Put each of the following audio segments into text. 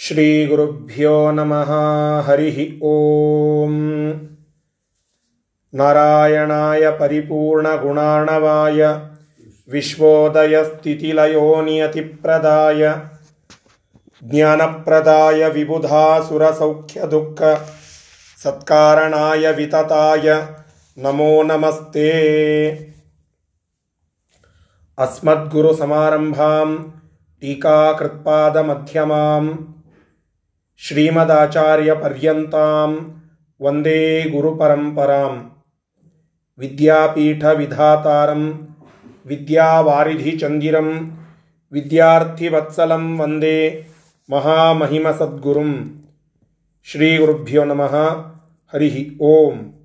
ಶ್ರೀಗುರುಭ್ಯೋ ನಮಃ ಹರಿಃ ಓಂ ನಾರಾಯಣಾಯ ಪರಿಪೂರ್ಣಗುಣಾಣವಾಯ ವಿಶ್ವೋದಯಸ್ಥಿತಿಲಯೋ ನಿಯತಿಪ್ರದಾಯ ಜ್ಞಾನಪ್ರದಾಯ ವಿಬುಧಾಸುರಸೌಖ್ಯದುಃಖ ಸತ್ಕಾರಣಾಯ ವಿತತಾಯ ನಮೋ ನಮಸ್ತೆ ಅಸ್ಮದ್ಗುರು ಸಮಾರಂಭಾಂ ಟೀಕಾಕೃತ್ಪಾದ ಮಧ್ಯಮಾಂ श्रीमदाचार्यपर्यन्तां वंदे गुरुपरम्परां विद्यापीठविधातारं विद्यावारिधिचन्दिरं विद्यार्थिवत्सलं वंदे महामहिमसद्गुरुं श्रीगुरुभ्यो नम। हरिः ओम्।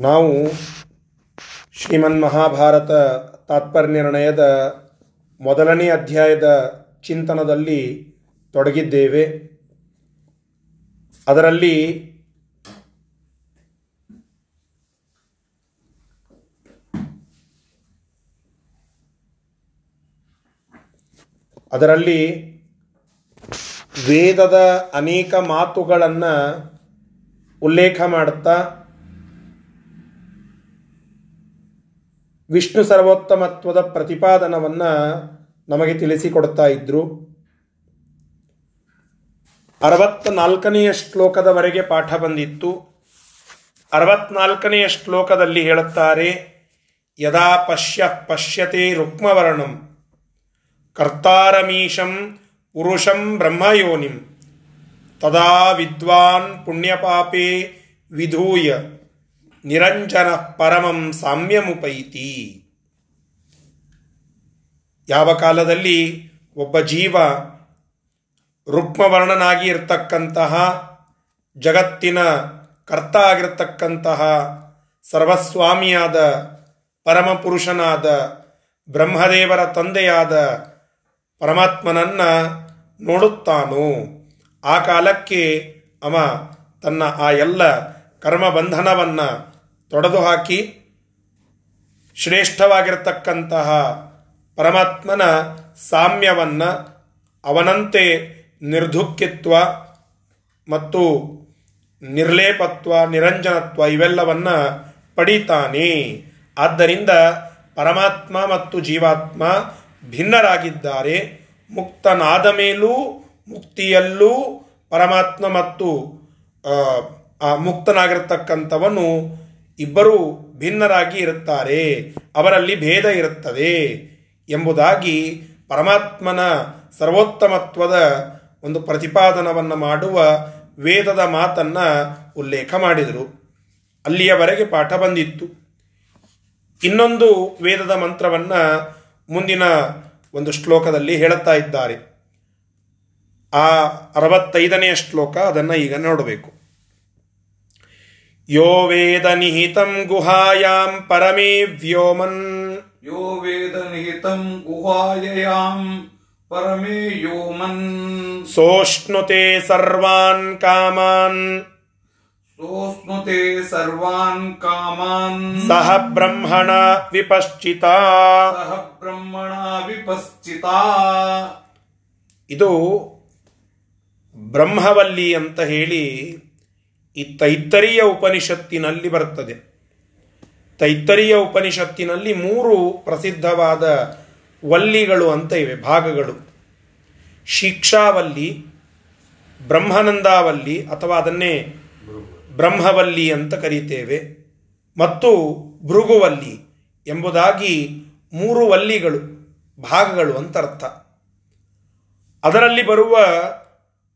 ನಾವು ಶ್ರೀಮನ್ ಮಹಾಭಾರತ ತಾತ್ಪರ್ಯ ನಿರ್ಣಯದ ಮೊದಲನೇ ಅಧ್ಯಾಯದ ಚಿಂತನದಲ್ಲಿ ತೊಡಗಿದ್ದೇವೆ. ಅದರಲ್ಲಿ ಅದರಲ್ಲಿ ವೇದದ ಅನೇಕ ಮಾತುಗಳನ್ನು ಉಲ್ಲೇಖ ಮಾಡುತ್ತಾ ವಿಷ್ಣು ಸರ್ವೋತ್ತಮತ್ವದ ಪ್ರತಿಪಾದನವನ್ನು ನಮಗೆ ತಿಳಿಸಿಕೊಡ್ತಾ ಇದ್ರು. ಅರವತ್ನಾಲ್ಕನೆಯ ಶ್ಲೋಕದವರೆಗೆ ಪಾಠ ಬಂದಿತ್ತು. ಅರವತ್ನಾಲ್ಕನೆಯ ಶ್ಲೋಕದಲ್ಲಿ ಹೇಳುತ್ತಾರೆ, ಯದಾ ಪಶ್ಯ ಪಶ್ಯತೆ ರುಕ್ಮವರ್ಣಂ, ಕರ್ತಾರಮೀಶಂ ಪುರುಷಂ ಬ್ರಹ್ಮಯೋನಿಂ, ತದಾ ವಿದ್ವಾನ್ ಪುಣ್ಯಪಾಪೇ ವಿಧೂಯ ನಿರಂಜನ ಪರಮಂ ಸಾಮ್ಯಮುಪೈತಿ. ಯಾವ ಕಾಲದಲ್ಲಿ ಒಬ್ಬ ಜೀವ ರುಕ್ಮವರ್ಣನಾಗಿ ಇರ್ತಕ್ಕಂತಹ ಜಗತ್ತಿನ ಕರ್ತ ಆಗಿರ್ತಕ್ಕಂತಹ ಸರ್ವಸ್ವಾಮಿಯಾದ ಪರಮಪುರುಷನಾದ ಬ್ರಹ್ಮದೇವರ ತಂದೆಯಾದ ಪರಮಾತ್ಮನನ್ನ ನೋಡುತ್ತಾನೋ. ಆ ಕಾಲಕ್ಕೆ ಅವ ತನ್ನ ಆ ಎಲ್ಲ ಕರ್ಮಬಂಧನವನ್ನು ತೊಡೆದು ಹಾಕಿ ಶ್ರೇಷ್ಠವಾಗಿರತಕ್ಕಂತಹ ಪರಮಾತ್ಮನ ಸಾಮ್ಯವನ್ನು ಅವನಂತೆ ನಿರ್ಧುಕ್ಕಿತ್ವ ಮತ್ತು ನಿರ್ಲೇಪತ್ವ, ನಿರಂಜನತ್ವ ಇವೆಲ್ಲವನ್ನು ಪಡಿತಾನೆ. ಆದ್ದರಿಂದ ಪರಮಾತ್ಮ ಮತ್ತು ಜೀವಾತ್ಮ ಭಿನ್ನರಾಗಿದ್ದಾರೆ. ಮುಕ್ತನಾದ ಮೇಲೂ ಮುಕ್ತಿಯಲ್ಲೂ ಪರಮಾತ್ಮ ಮತ್ತು ಮುಕ್ತನಾಗಿರತಕ್ಕಂಥವನು ಇಬ್ಬರೂ ಭಿನ್ನರಾಗಿ ಇರುತ್ತಾರೆ, ಅವರಲ್ಲಿ ಭೇದ ಇರುತ್ತದೆ ಎಂಬುದಾಗಿ ಪರಮಾತ್ಮನ ಸರ್ವೋತ್ತಮತ್ವದ ಒಂದು ಪ್ರತಿಪಾದನವನ್ನು ಮಾಡುವ ವೇದದ ಮಾತನ್ನು ಉಲ್ಲೇಖ ಮಾಡಿದರು. ಅಲ್ಲಿಯವರೆಗೆ ಪಾಠ ಬಂದಿತ್ತು. ಇನ್ನೊಂದು ವೇದದ ಮಂತ್ರವನ್ನು ಮುಂದಿನ ಒಂದು ಶ್ಲೋಕದಲ್ಲಿ ಹೇಳುತ್ತಾ ಇದ್ದಾರೆ. ಆ ಅರವತ್ತೈದನೆಯ ಶ್ಲೋಕ, ಅದನ್ನು ಈಗ ನೋಡಬೇಕು. ಯೋ ವೇದ ನಿಹಿತಂ ಗುಹಾಯಾಂ ಪರಮೇ ವ್ಯೋಮನ್ यो वेदनिहितं गुहाययां परमे योमन् ಸೋಷ್ಣುತೆ ಸರ್ವಾನ್ ಕಾಮಾನ್ सोऽश्नुते सर्वान् कामान् ಸಹ ಬ್ರಹ್ಮಣ ವಿಪಶ್ಚಿತ सह ब्रह्मणा विपश्चिता ಇದು ಬ್ರಹ್ಮವಲ್ಲಿ ಅಂತ ಹೇಳಿ ಈ ತೈತ್ತರಿಯ ಉಪನಿಷತ್ತಿನಲ್ಲಿ ಬರ್ತದೆ ತೈತ್ತರಿಯ ಉಪನಿಷತ್ತಿನಲ್ಲಿ ಮೂರು ಪ್ರಸಿದ್ಧವಾದ ವಲ್ಲಿಗಳು ಅಂತ ಇವೆ, ಭಾಗಗಳು. ಶಿಕ್ಷಾವಲ್ಲಿ, ಬ್ರಹ್ಮಾನಂದಾವಲ್ಲಿ ಅಥವಾ ಅದನ್ನೇ ಬ್ರಹ್ಮವಲ್ಲಿ ಅಂತ ಕರೀತೇವೆ. ಮತ್ತು ಭೃಗುವಲ್ಲಿ ಎಂಬುದಾಗಿ ಮೂರು ವಲ್ಲಿಗಳು, ಭಾಗಗಳು ಅಂತ ಅರ್ಥ. ಅದರಲ್ಲಿ ಬರುವ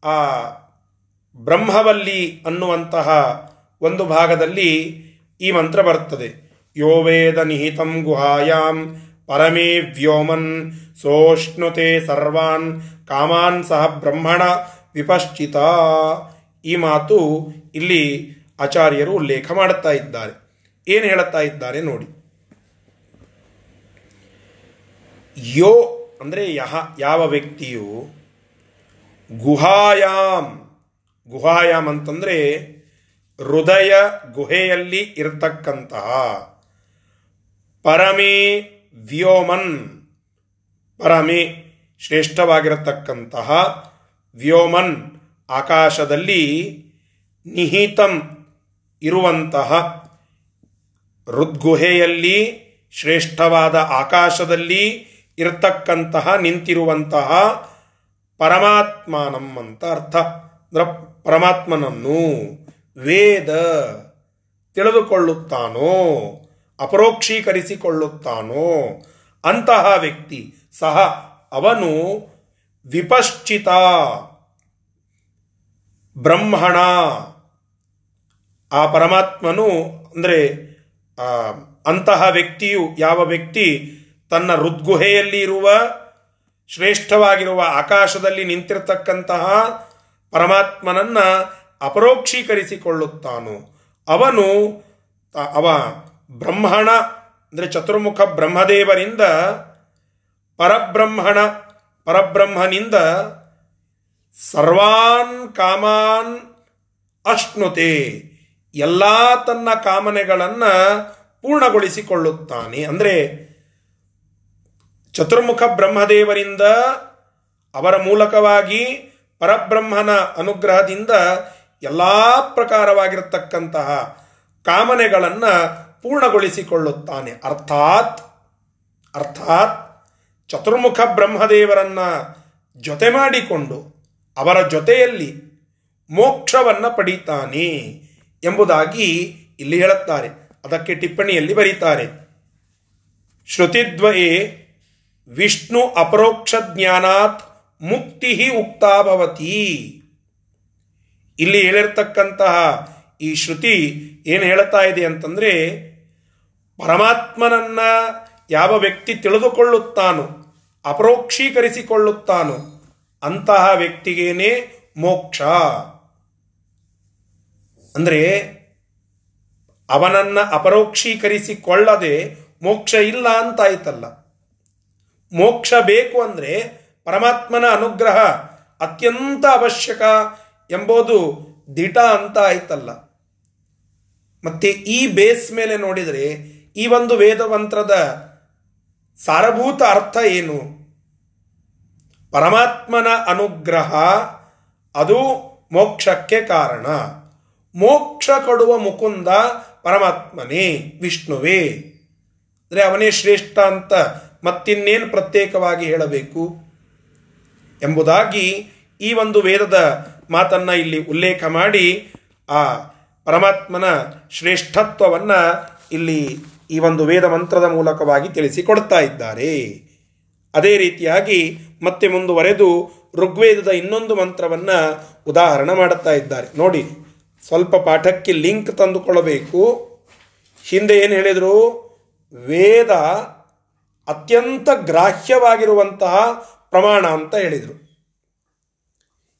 ಆ ಬ್ರಹ್ಮವಲ್ಲಿ ಅನ್ನುವಂತಹ ಒಂದು ಭಾಗದಲ್ಲಿ ಈ ಮಂತ್ರ ಬರ್ತದೆ ಯೋ ವೇದ ನಿಹಿತಂ ಗುಹಾಯಾಂ ಪರಮೇ ವ್ಯೋಮನ್ ಸೋಷ್ಣುತೆ ಸರ್ವಾನ್ ಕಾಮಾನ್ ಸಹ ಬ್ರಹ್ಮಣ ವಿಪಶ್ಚಿತ. ಈ ಮಾತು ಇಲ್ಲಿ ಆಚಾರ್ಯರು ಉಲ್ಲೇಖ ಮಾಡುತ್ತಾ ಇದ್ದಾರೆ. ಏನು ಹೇಳುತ್ತಾ ಇದ್ದಾರೆ ನೋಡಿ. ಯೋ ಅಂದರೆ ಯಹ, ಯಾವ ವ್ಯಕ್ತಿಯು ಗುಹಾಯಾಮ್ ಗುಹಾಯಾಮ್ ಅಂತಂದರೆ ಹೃದಯ ಗುಹೆಯಲ್ಲಿ ಇರತಕ್ಕಂತಹ. ಪರಮೇ ವ್ಯೋಮನ್. ಪರಮೇ ಶ್ರೇಷ್ಠವಾಗಿರತಕ್ಕಂತಹ ವ್ಯೋಮನ್. ಆಕಾಶದಲ್ಲಿ ನಿಹಿತಂ ಇರುವಂತಹ ಹೃದ್ಗುಹೆಯಲ್ಲಿ ಶ್ರೇಷ್ಠವಾದ ಆಕಾಶದಲ್ಲಿ ಇರತಕ್ಕಂತಹ ನಿಂತಿರುವಂತಹ ಪರಮಾತ್ಮನಂ ಅಂತ ಅರ್ಥ. ಅಂದ್ರೆ ಪರಮಾತ್ಮನನ್ನು ವೇದ ತಿಳಿದುಕೊಳ್ಳುತ್ತಾನೋ, ಅಪರೋಕ್ಷೀಕರಿಸಿಕೊಳ್ಳುತ್ತಾನೋ, ಅಂತಹ ವ್ಯಕ್ತಿ ಸಹ ಅವನು ವಿಪಶ್ಚಿತ ಬ್ರಹ್ಮಣ. ಆ ಪರಮಾತ್ಮನು ಅಂದರೆ ಅಂತಹ ವ್ಯಕ್ತಿಯು ಯಾವ ವ್ಯಕ್ತಿ ತನ್ನ ಹೃದ್ಗುಹೆಯಲ್ಲಿ ಇರುವ, ಶ್ರೇಷ್ಠವಾಗಿರುವ ಆಕಾಶದಲ್ಲಿ ನಿಂತಿರತಕ್ಕಂತಹ ಪರಮಾತ್ಮನನ್ನ ಅಪರೋಕ್ಷೀಕರಿಸಿಕೊಳ್ಳುತ್ತಾನೋ. ಅವನು ಅವ ಬ್ರಹ್ಮಣ, ಅಂದರೆ ಚತುರ್ಮುಖ ಬ್ರಹ್ಮದೇವರಿಂದ ಪರಬ್ರಹ್ಮಣ, ಪರಬ್ರಹ್ಮನಿಂದ ಸರ್ವಾನ್ ಕಾಮಾನ್ ಅಶ್ನುತೆ, ಎಲ್ಲ ತನ್ನ ಕಾಮನೆಗಳನ್ನು ಪೂರ್ಣಗೊಳಿಸಿಕೊಳ್ಳುತ್ತಾನೆ. ಅಂದರೆ ಚತುರ್ಮುಖ ಬ್ರಹ್ಮದೇವರಿಂದ ಅವರ ಮೂಲಕವಾಗಿ ಪರಬ್ರಹ್ಮನ ಅನುಗ್ರಹದಿಂದ ಎಲ್ಲ ಪ್ರಕಾರವಾಗಿರತಕ್ಕಂತಹ ಕಾಮನೆಗಳನ್ನು ಪೂರ್ಣಗೊಳಿಸಿಕೊಳ್ಳುತ್ತಾನೆ. ಅರ್ಥಾತ್ ಅರ್ಥಾತ್ ಚತುರ್ಮುಖ ಬ್ರಹ್ಮದೇವರನ್ನ ಜೊತೆ ಮಾಡಿಕೊಂಡು ಅವರ ಜೊತೆಯಲ್ಲಿ ಮೋಕ್ಷವನ್ನು ಪಡೀತಾನೆ ಎಂಬುದಾಗಿ ಇಲ್ಲಿ ಹೇಳುತ್ತಾರೆ. ಅದಕ್ಕೆ ಟಿಪ್ಪಣಿಯಲ್ಲಿ ಬರೀತಾರೆ. ಶ್ರುತಿದ್ವಯೇ ವಿಷ್ಣು ಅಪರೋಕ್ಷ ಜ್ಞಾನಾತ್ ಮುಕ್ತಿ ಉಕ್ತಾಭವತಿ. ಇಲ್ಲಿ ಹೇಳಿರ್ತಕ್ಕಂತಹ ಈ ಶ್ರುತಿ ಏನು ಹೇಳ್ತಾ ಇದೆ ಅಂತಂದರೆ, ಪರಮಾತ್ಮನನ್ನ ಯಾವ ವ್ಯಕ್ತಿ ತಿಳಿದುಕೊಳ್ಳುತ್ತಾನೋ, ಅಪರೋಕ್ಷೀಕರಿಸಿಕೊಳ್ಳುತ್ತಾನೋ, ಅಂತಹ ವ್ಯಕ್ತಿಗೇನೆ ಮೋಕ್ಷ. ಅಂದರೆ, ಅವನನ್ನ ಅಪರೋಕ್ಷೀಕರಿಸಿಕೊಳ್ಳದೆ ಮೋಕ್ಷ ಇಲ್ಲ ಅಂತಾಯ್ತಲ್ಲ ಮೋಕ್ಷ ಬೇಕು ಅಂದರೆ ಪರಮಾತ್ಮನ ಅನುಗ್ರಹ ಅತ್ಯಂತ ಅವಶ್ಯಕ ಎಂಬುದು ದಿಟ ಅಂತ ಆಯ್ತಲ್ಲ. ಮತ್ತೆ ಈ ಬೇಸ್ ಮೇಲೆ ನೋಡಿದರೆ ಈ ಒಂದು ವೇದಮಂತ್ರದ ಸಾರಭೂತ ಅರ್ಥ ಏನು? ಪರಮಾತ್ಮನ ಅನುಗ್ರಹ ಅದು ಮೋಕ್ಷಕ್ಕೆ ಕಾರಣ. ಮೋಕ್ಷ ಕೊಡುವ ಮುಕುಂದ ಪರಮಾತ್ಮನೇ, ವಿಷ್ಣುವೇ. ಅಂದರೆ ಅವನೇ ಶ್ರೇಷ್ಠ ಅಂತ ಮತ್ತಿನ್ನೇನು ಪ್ರತ್ಯೇಕವಾಗಿ ಹೇಳಬೇಕು? ಎಂಬುದಾಗಿ ಈ ಒಂದು ವೇದದ ಮಾತನ್ನ ಇಲ್ಲಿ ಉಲ್ಲೇಖ ಮಾಡಿ ಆ ಪರಮಾತ್ಮನ ಶ್ರೇಷ್ಠತ್ವವನ್ನು ಇಲ್ಲಿ ಈ ಒಂದು ವೇದ ಮಂತ್ರದ ಮೂಲಕವಾಗಿ ತಿಳಿಸಿಕೊಡ್ತಾ ಇದ್ದಾರೆ. ಅದೇ ರೀತಿಯಾಗಿ ಮತ್ತೆ ಮುಂದುವರೆದು ಋಗ್ವೇದದ ಇನ್ನೊಂದು ಮಂತ್ರವನ್ನು ಉದಾಹರಣೆ ಮಾಡುತ್ತಾ ಇದ್ದಾರೆ. ನೋಡಿ, ಸ್ವಲ್ಪ ಪಾಠಕ್ಕೆ ಲಿಂಕ್ ತಂದುಕೊಳ್ಳಬೇಕು. ಹಿಂದೆ ಏನು ಹೇಳಿದರು? ವೇದ ಅತ್ಯಂತ ಗ್ರಾಹ್ಯವಾಗಿರುವಂತಹ ಪ್ರಮಾಣ ಅಂತ ಹೇಳಿದರು.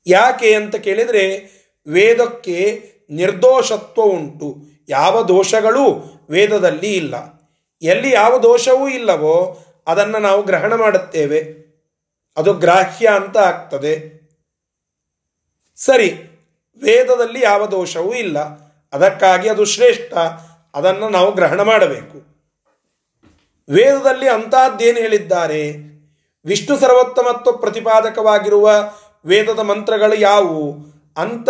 ಯಾಕೆ ಅಂತ ಕೇಳಿದರೆ ವೇದಕ್ಕೆ ನಿರ್ದೋಷತ್ವ ಉಂಟು. ಯಾವ ದೋಷಗಳೂ ವೇದದಲ್ಲಿ ಇಲ್ಲ. ಎಲ್ಲಿ ಯಾವ ದೋಷವೂ ಇಲ್ಲವೋ ಅದನ್ನು ನಾವು ಗ್ರಹಣ ಮಾಡುತ್ತೇವೆ. ಅದು ಗ್ರಾಹ್ಯ ಅಂತ ಆಗ್ತದೆ. ಸರಿ, ವೇದದಲ್ಲಿ ಯಾವ ದೋಷವೂ ಇಲ್ಲ. ಅದಕ್ಕಾಗಿ ಅದು ಶ್ರೇಷ್ಠ. ಅದನ್ನು ನಾವು ಗ್ರಹಣ ಮಾಡಬೇಕು. ವೇದದಲ್ಲಿ ಅಂತಹದ್ದೇನು ಹೇಳಿದ್ದಾರೆ? ವಿಷ್ಣು ಸರ್ವೋತ್ತಮತ್ವ ಪ್ರತಿಪಾದಕವಾಗಿರುವ ವೇದದ ಮಂತ್ರಗಳು ಯಾವುವು? ಅಂತ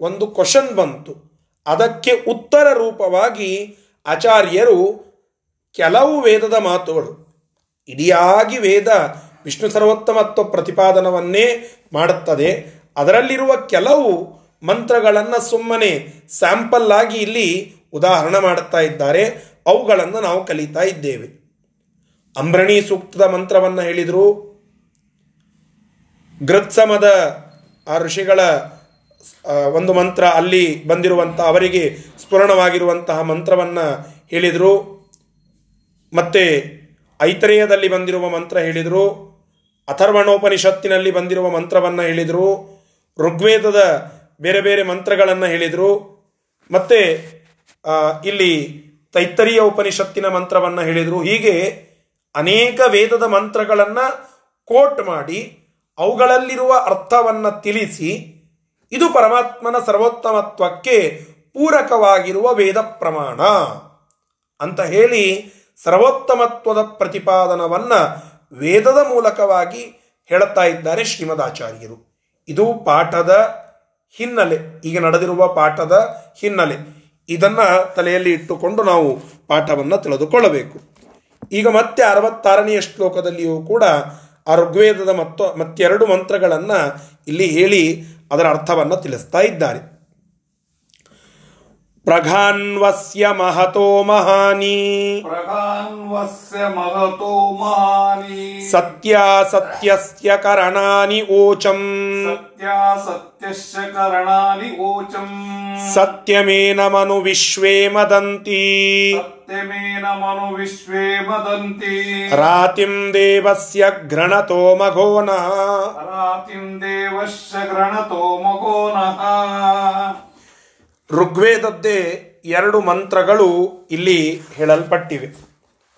ಒಂದು ಕ್ವಶನ್ ಬಂತು. ಅದಕ್ಕೆ ಉತ್ತರ ರೂಪವಾಗಿ ಆಚಾರ್ಯರು ಕೆಲವು ವೇದದ ಮಾತುಗಳು. ಇಡಿಯಾಗಿ ವೇದ ವಿಷ್ಣು ಸರ್ವೋತ್ತಮತ್ವ ಪ್ರತಿಪಾದನವನ್ನೇ ಮಾಡುತ್ತದೆ. ಅದರಲ್ಲಿರುವ ಕೆಲವು ಮಂತ್ರಗಳನ್ನು ಸುಮ್ಮನೆ ಸ್ಯಾಂಪಲ್ ಆಗಿ ಇಲ್ಲಿ ಉದಾಹರಣೆ ಮಾಡುತ್ತಾ ಇದ್ದಾರೆ. ಅವುಗಳನ್ನು ನಾವು ಕಲಿತಾ ಇದ್ದೇವೆ. ಅಂಬ್ರಣಿ ಸೂಕ್ತದ ಮಂತ್ರವನ್ನು ಹೇಳಿದರು. ಗೃತ್ಸಮದ ಆ ಋಷಿಗಳ ಒಂದು ಮಂತ್ರ ಅಲ್ಲಿ ಬಂದಿರುವಂಥ ಅವರಿಗೆ ಸ್ಫುರಣವಾಗಿರುವಂತಹ ಮಂತ್ರವನ್ನು ಹೇಳಿದರು. ಮತ್ತೆ ಐತರೇಯದಲ್ಲಿ ಬಂದಿರುವ ಮಂತ್ರ ಹೇಳಿದರು. ಅಥರ್ವಣೋಪನಿಷತ್ತಿನಲ್ಲಿ ಬಂದಿರುವ ಮಂತ್ರವನ್ನು ಹೇಳಿದರು. ಋಗ್ವೇದದ ಬೇರೆ ಬೇರೆ ಮಂತ್ರಗಳನ್ನು ಹೇಳಿದರು. ಮತ್ತೆ ಇಲ್ಲಿ ತೈತ್ತರಿಯ ಉಪನಿಷತ್ತಿನ ಮಂತ್ರವನ್ನು ಹೇಳಿದರು. ಹೀಗೆ ಅನೇಕ ವೇದದ ಮಂತ್ರಗಳನ್ನು ಕೋಟ್ ಮಾಡಿ ಅವುಗಳಲ್ಲಿರುವ ಅರ್ಥವನ್ನು ತಿಳಿಸಿ ಇದು ಪರಮಾತ್ಮನ ಸರ್ವೋತ್ತಮತ್ವಕ್ಕೆ ಪೂರಕವಾಗಿರುವ ವೇದ ಪ್ರಮಾಣ ಅಂತ ಹೇಳಿ ಸರ್ವೋತ್ತಮತ್ವದ ಪ್ರತಿಪಾದನವನ್ನ ವೇದದ ಮೂಲಕವಾಗಿ ಹೇಳುತ್ತಾ ಇದ್ದಾರೆ ಶ್ರೀಮದಾಚಾರ್ಯರು. ಇದು ಪಾಠದ ಹಿನ್ನೆಲೆ, ಈಗ ನಡೆದಿರುವ ಪಾಠದ ಹಿನ್ನೆಲೆ. ಇದನ್ನ ತಲೆಯಲ್ಲಿ ಇಟ್ಟುಕೊಂಡು ನಾವು ಪಾಠವನ್ನು ತಿಳಿದುಕೊಳ್ಳಬೇಕು. ಈಗ ಮತ್ತೆ ಅರವತ್ತಾರನೆಯ ಶ್ಲೋಕದಲ್ಲಿಯೂ ಕೂಡ ಋಗ್ವೇದದ ಮತ್ತೊ ಮತ್ತೆರಡು ಮಂತ್ರಗಳನ್ನು ಇಲ್ಲಿ ಹೇಳಿ ಅದರ ಅರ್ಥವನ್ನು ತಿಳಿಸ್ತಾ ಇದ್ದಾರೆ. ಪ್ರಘಾನ್ವಸ್ಯ ಮಹತೋ ಮಹಾನಿ. ಪ್ರಘಾನ್ವಸ್ಯ ಮಹತೋ ಮಹಾನಿ. ಸತ್ಯ ಸತ್ಯಸ್ಯ ಕರಣಾನಿ ಓಚಂ. ಸತ್ಯ ಸತ್ಯಸ್ಯ ಕರಣಾನಿ ಓಚಂ. ಸತ್ಯಮೇನ ಮನು ವಿಶ್ವೇ ಮದಂತಿ. विश्वे वदन्ति ರಾತಿಂ ದೇವಸ್ಯ ಘ್ರಣತೋ ಮಘೋನ रातिम् देवस्य गृणतो मगो नः ಋಗ್ವೇದದ್ದೇ ಎರಡು ಮಂತ್ರಗಳು ಇಲ್ಲಿ ಹೇಳಲ್ಪಟ್ಟಿವೆ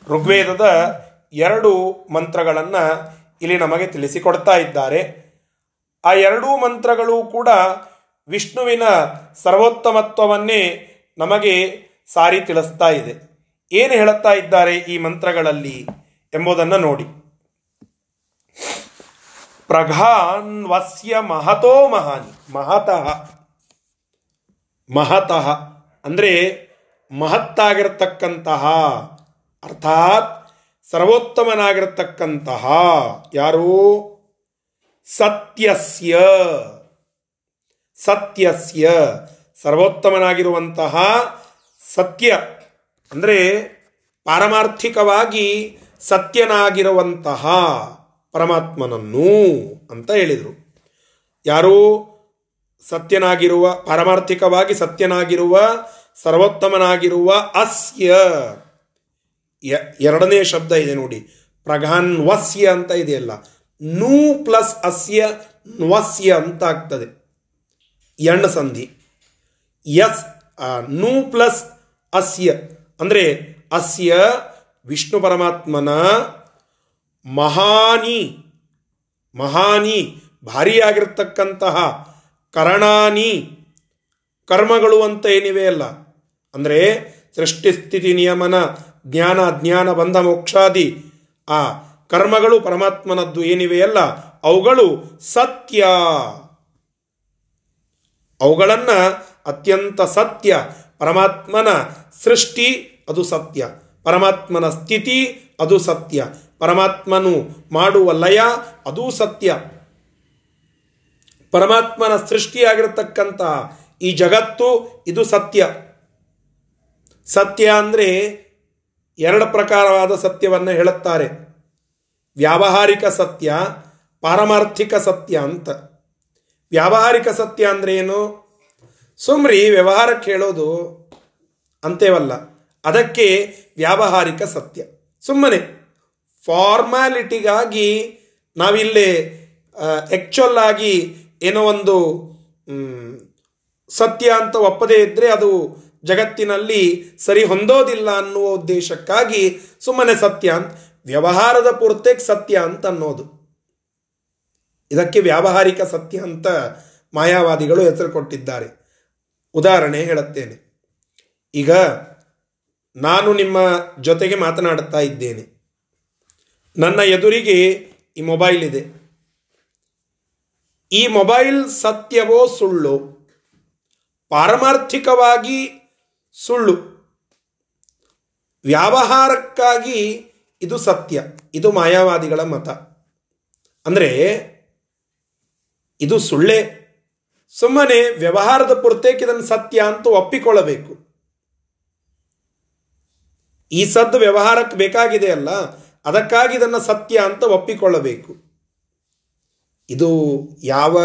ಋಗ್ವೇದದ ಎರಡು ಮಂತ್ರಗಳನ್ನು ಇಲ್ಲಿ ನಮಗೆ ತಿಳಿಸಿಕೊಡ್ತಾ ಇದ್ದಾರೆ ಆ ಎರಡೂ ಮಂತ್ರಗಳು ಕೂಡ ವಿಷ್ಣುವಿನ ಸರ್ವೋತ್ತಮತ್ವವನ್ನೇ ನಮಗೆ ಸಾರಿ ತಿಳಿಸ್ತಾ ಇದೆ ಏನು ಹೇಳುತ್ತಾ ಇದ್ದಾರೆ ಈ ಮಂತ್ರಗಳಲ್ಲಿ ಎಂಬುದನ್ನು ನೋಡಿ. ಪ್ರಘಾನ್ ವಸ್ಯ ಮಹತೋ ಮಹಾನಿ. ಮಹತಃ. ಮಹತಃ ಅಂದರೆ ಮಹತ್ತಾಗಿರತಕ್ಕಂತಹ. ಅರ್ಥಾತ್ ಸರ್ವೋತ್ತಮನಾಗಿರತಕ್ಕಂತಹ. ಯಾರು? ಸತ್ಯಸ್ಯ. ಸತ್ಯಸ್ಯ. ಸರ್ವೋತ್ತಮನಾಗಿರುವಂತಹ ಸತ್ಯ. ಅಂದರೆ ಪಾರಮಾರ್ಥಿಕವಾಗಿ ಸತ್ಯನಾಗಿರುವಂತಹ ಪರಮಾತ್ಮನನ್ನು ಅಂತ ಹೇಳಿದರು. ಯಾರು ಸತ್ಯನಾಗಿರುವ, ಪಾರಮಾರ್ಥಿಕವಾಗಿ ಸತ್ಯನಾಗಿರುವ, ಸರ್ವೋತ್ತಮನಾಗಿರುವ ಅಸ್ಯ. ಎರಡನೇ ಶಬ್ದ ಇದೆ ನೋಡಿ. ಪ್ರಘಾನ್ವಸ್ಯ ಅಂತ ಇದೆಯಲ್ಲ. ನೂ ಪ್ಲಸ್ ಅಸ್ಯ, ನ್ವಸ್ಯ ಅಂತ ಆಗ್ತದೆ. ಎಣ್ಣ ಸಂಧಿ. ಎಸ್ ನೂ ಪ್ಲಸ್ ಅಸ್ಯ. ಅಂದರೆ ಅಸ್ಯ ವಿಷ್ಣು ಪರಮಾತ್ಮನ ಮಹಾನಿ ಮಹಾನಿ, ಭಾರಿಯಾಗಿರ್ತಕ್ಕಂತಹ ಕರಣಾನಿ ಕರ್ಮಗಳು ಅಂತ ಏನಿವೆ ಅಲ್ಲ. ಅಂದರೆ ಸೃಷ್ಟಿ, ಸ್ಥಿತಿ, ನಿಯಮನ, ಜ್ಞಾನ ಜ್ಞಾನ ಬಂಧ, ಮೋಕ್ಷಾದಿ ಆ ಕರ್ಮಗಳು ಪರಮಾತ್ಮನದ್ದು ಏನಿವೆಯಲ್ಲ ಅವುಗಳು ಸತ್ಯ. ಅವುಗಳನ್ನು ಅತ್ಯಂತ ಸತ್ಯ ಪರಮಾತ್ಮನ ಸೃಷ್ಟಿ ಅದು ಸತ್ಯ. ಪರಮಾತ್ಮನ ಸ್ಥಿತಿ ಅದು ಸತ್ಯ. ಪರಮಾತ್ಮನು ಮಾಡುವ ಲಯ ಅದೂ ಸತ್ಯ. ಪರಮಾತ್ಮನ ಸೃಷ್ಟಿಯಾಗಿರತಕ್ಕಂತಹ ಈ ಜಗತ್ತು ಇದು ಸತ್ಯ. ಸತ್ಯ ಅಂದರೆ ಎರಡು ಪ್ರಕಾರವಾದ ಸತ್ಯವನ್ನು ಹೇಳುತ್ತಾರೆ. ವ್ಯಾವಹಾರಿಕ ಸತ್ಯ, ಪಾರಮಾರ್ಥಿಕ ಸತ್ಯ ಅಂತ. ವ್ಯಾವಹಾರಿಕ ಸತ್ಯ ಅಂದರೆ ಏನು? ಸುಮ್ರಿ ವ್ಯವಹಾರಕ್ಕೆ ಹೇಳೋದು ಅಂತೇವಲ್ಲ. ಅದಕ್ಕೆ ವ್ಯಾವಹಾರಿಕ ಸತ್ಯ. ಸುಮ್ಮನೆ. ಫಾರ್ಮ್ಯಾಲಿಟಿಗಾಗಿ ನಾವಿಲ್ಲಿ ಆ್ಯಕ್ಚುಲ್ ಆಗಿ ಏನೋ ಒಂದು ಸತ್ಯ ಅಂತ ಒಪ್ಪದೇ ಇದ್ದರೆ ಅದು ಜಗತ್ತಿನಲ್ಲಿ ಸರಿ ಹೊಂದೋದಿಲ್ಲ ಅನ್ನುವ ಉದ್ದೇಶಕ್ಕಾಗಿ ಸುಮ್ಮನೆ ಸತ್ಯ ಅಂತ, ವ್ಯವಹಾರದ ಪೂರ್ತೇಕ್ ಸತ್ಯ ಅಂತ ಅನ್ನೋದು. ಇದಕ್ಕೆ ವ್ಯಾವಹಾರಿಕ ಸತ್ಯ ಅಂತ ಮಾಯಾವಾದಿಗಳು ಹೆಸರು ಕೊಟ್ಟಿದ್ದಾರೆ. ಉದಾಹರಣೆ ಹೇಳುತ್ತೇನೆ. ಈಗ ನಾನು ನಿಮ್ಮ ಜೊತೆಗೆ ಮಾತನಾಡುತ್ತಾ ಇದ್ದೇನೆ. ನನ್ನ ಎದುರಿಗೆ ಈ ಮೊಬೈಲ್ ಇದೆ. ಈ ಮೊಬೈಲ್ ಸತ್ಯವೋ ಸುಳ್ಳು? ಪಾರಮಾರ್ಥಿಕವಾಗಿ ಸುಳ್ಳು. ವ್ಯಾವಹಾರಕ್ಕಾಗಿ ಇದು ಸತ್ಯ. ಇದು ಮಾಯಾವಾದಿಗಳ ಮತ. ಅಂದರೆ ಇದು ಸುಳ್ಳೇ. ಸುಮ್ಮನೆ ವ್ಯವಹಾರದ ಪುರತೇಕ ಇದನ್ನು ಸತ್ಯ ಅಂತ ಒಪ್ಪಿಕೊಳ್ಳಬೇಕು. ಈ ಸದ್ದು ವ್ಯವಹಾರಕ್ಕೆ ಬೇಕಾಗಿದೆ ಅಲ್ಲ, ಅದಕ್ಕಾಗಿ ಇದನ್ನು ಸತ್ಯ ಅಂತ ಒಪ್ಪಿಕೊಳ್ಳಬೇಕು. ಇದು ಯಾವ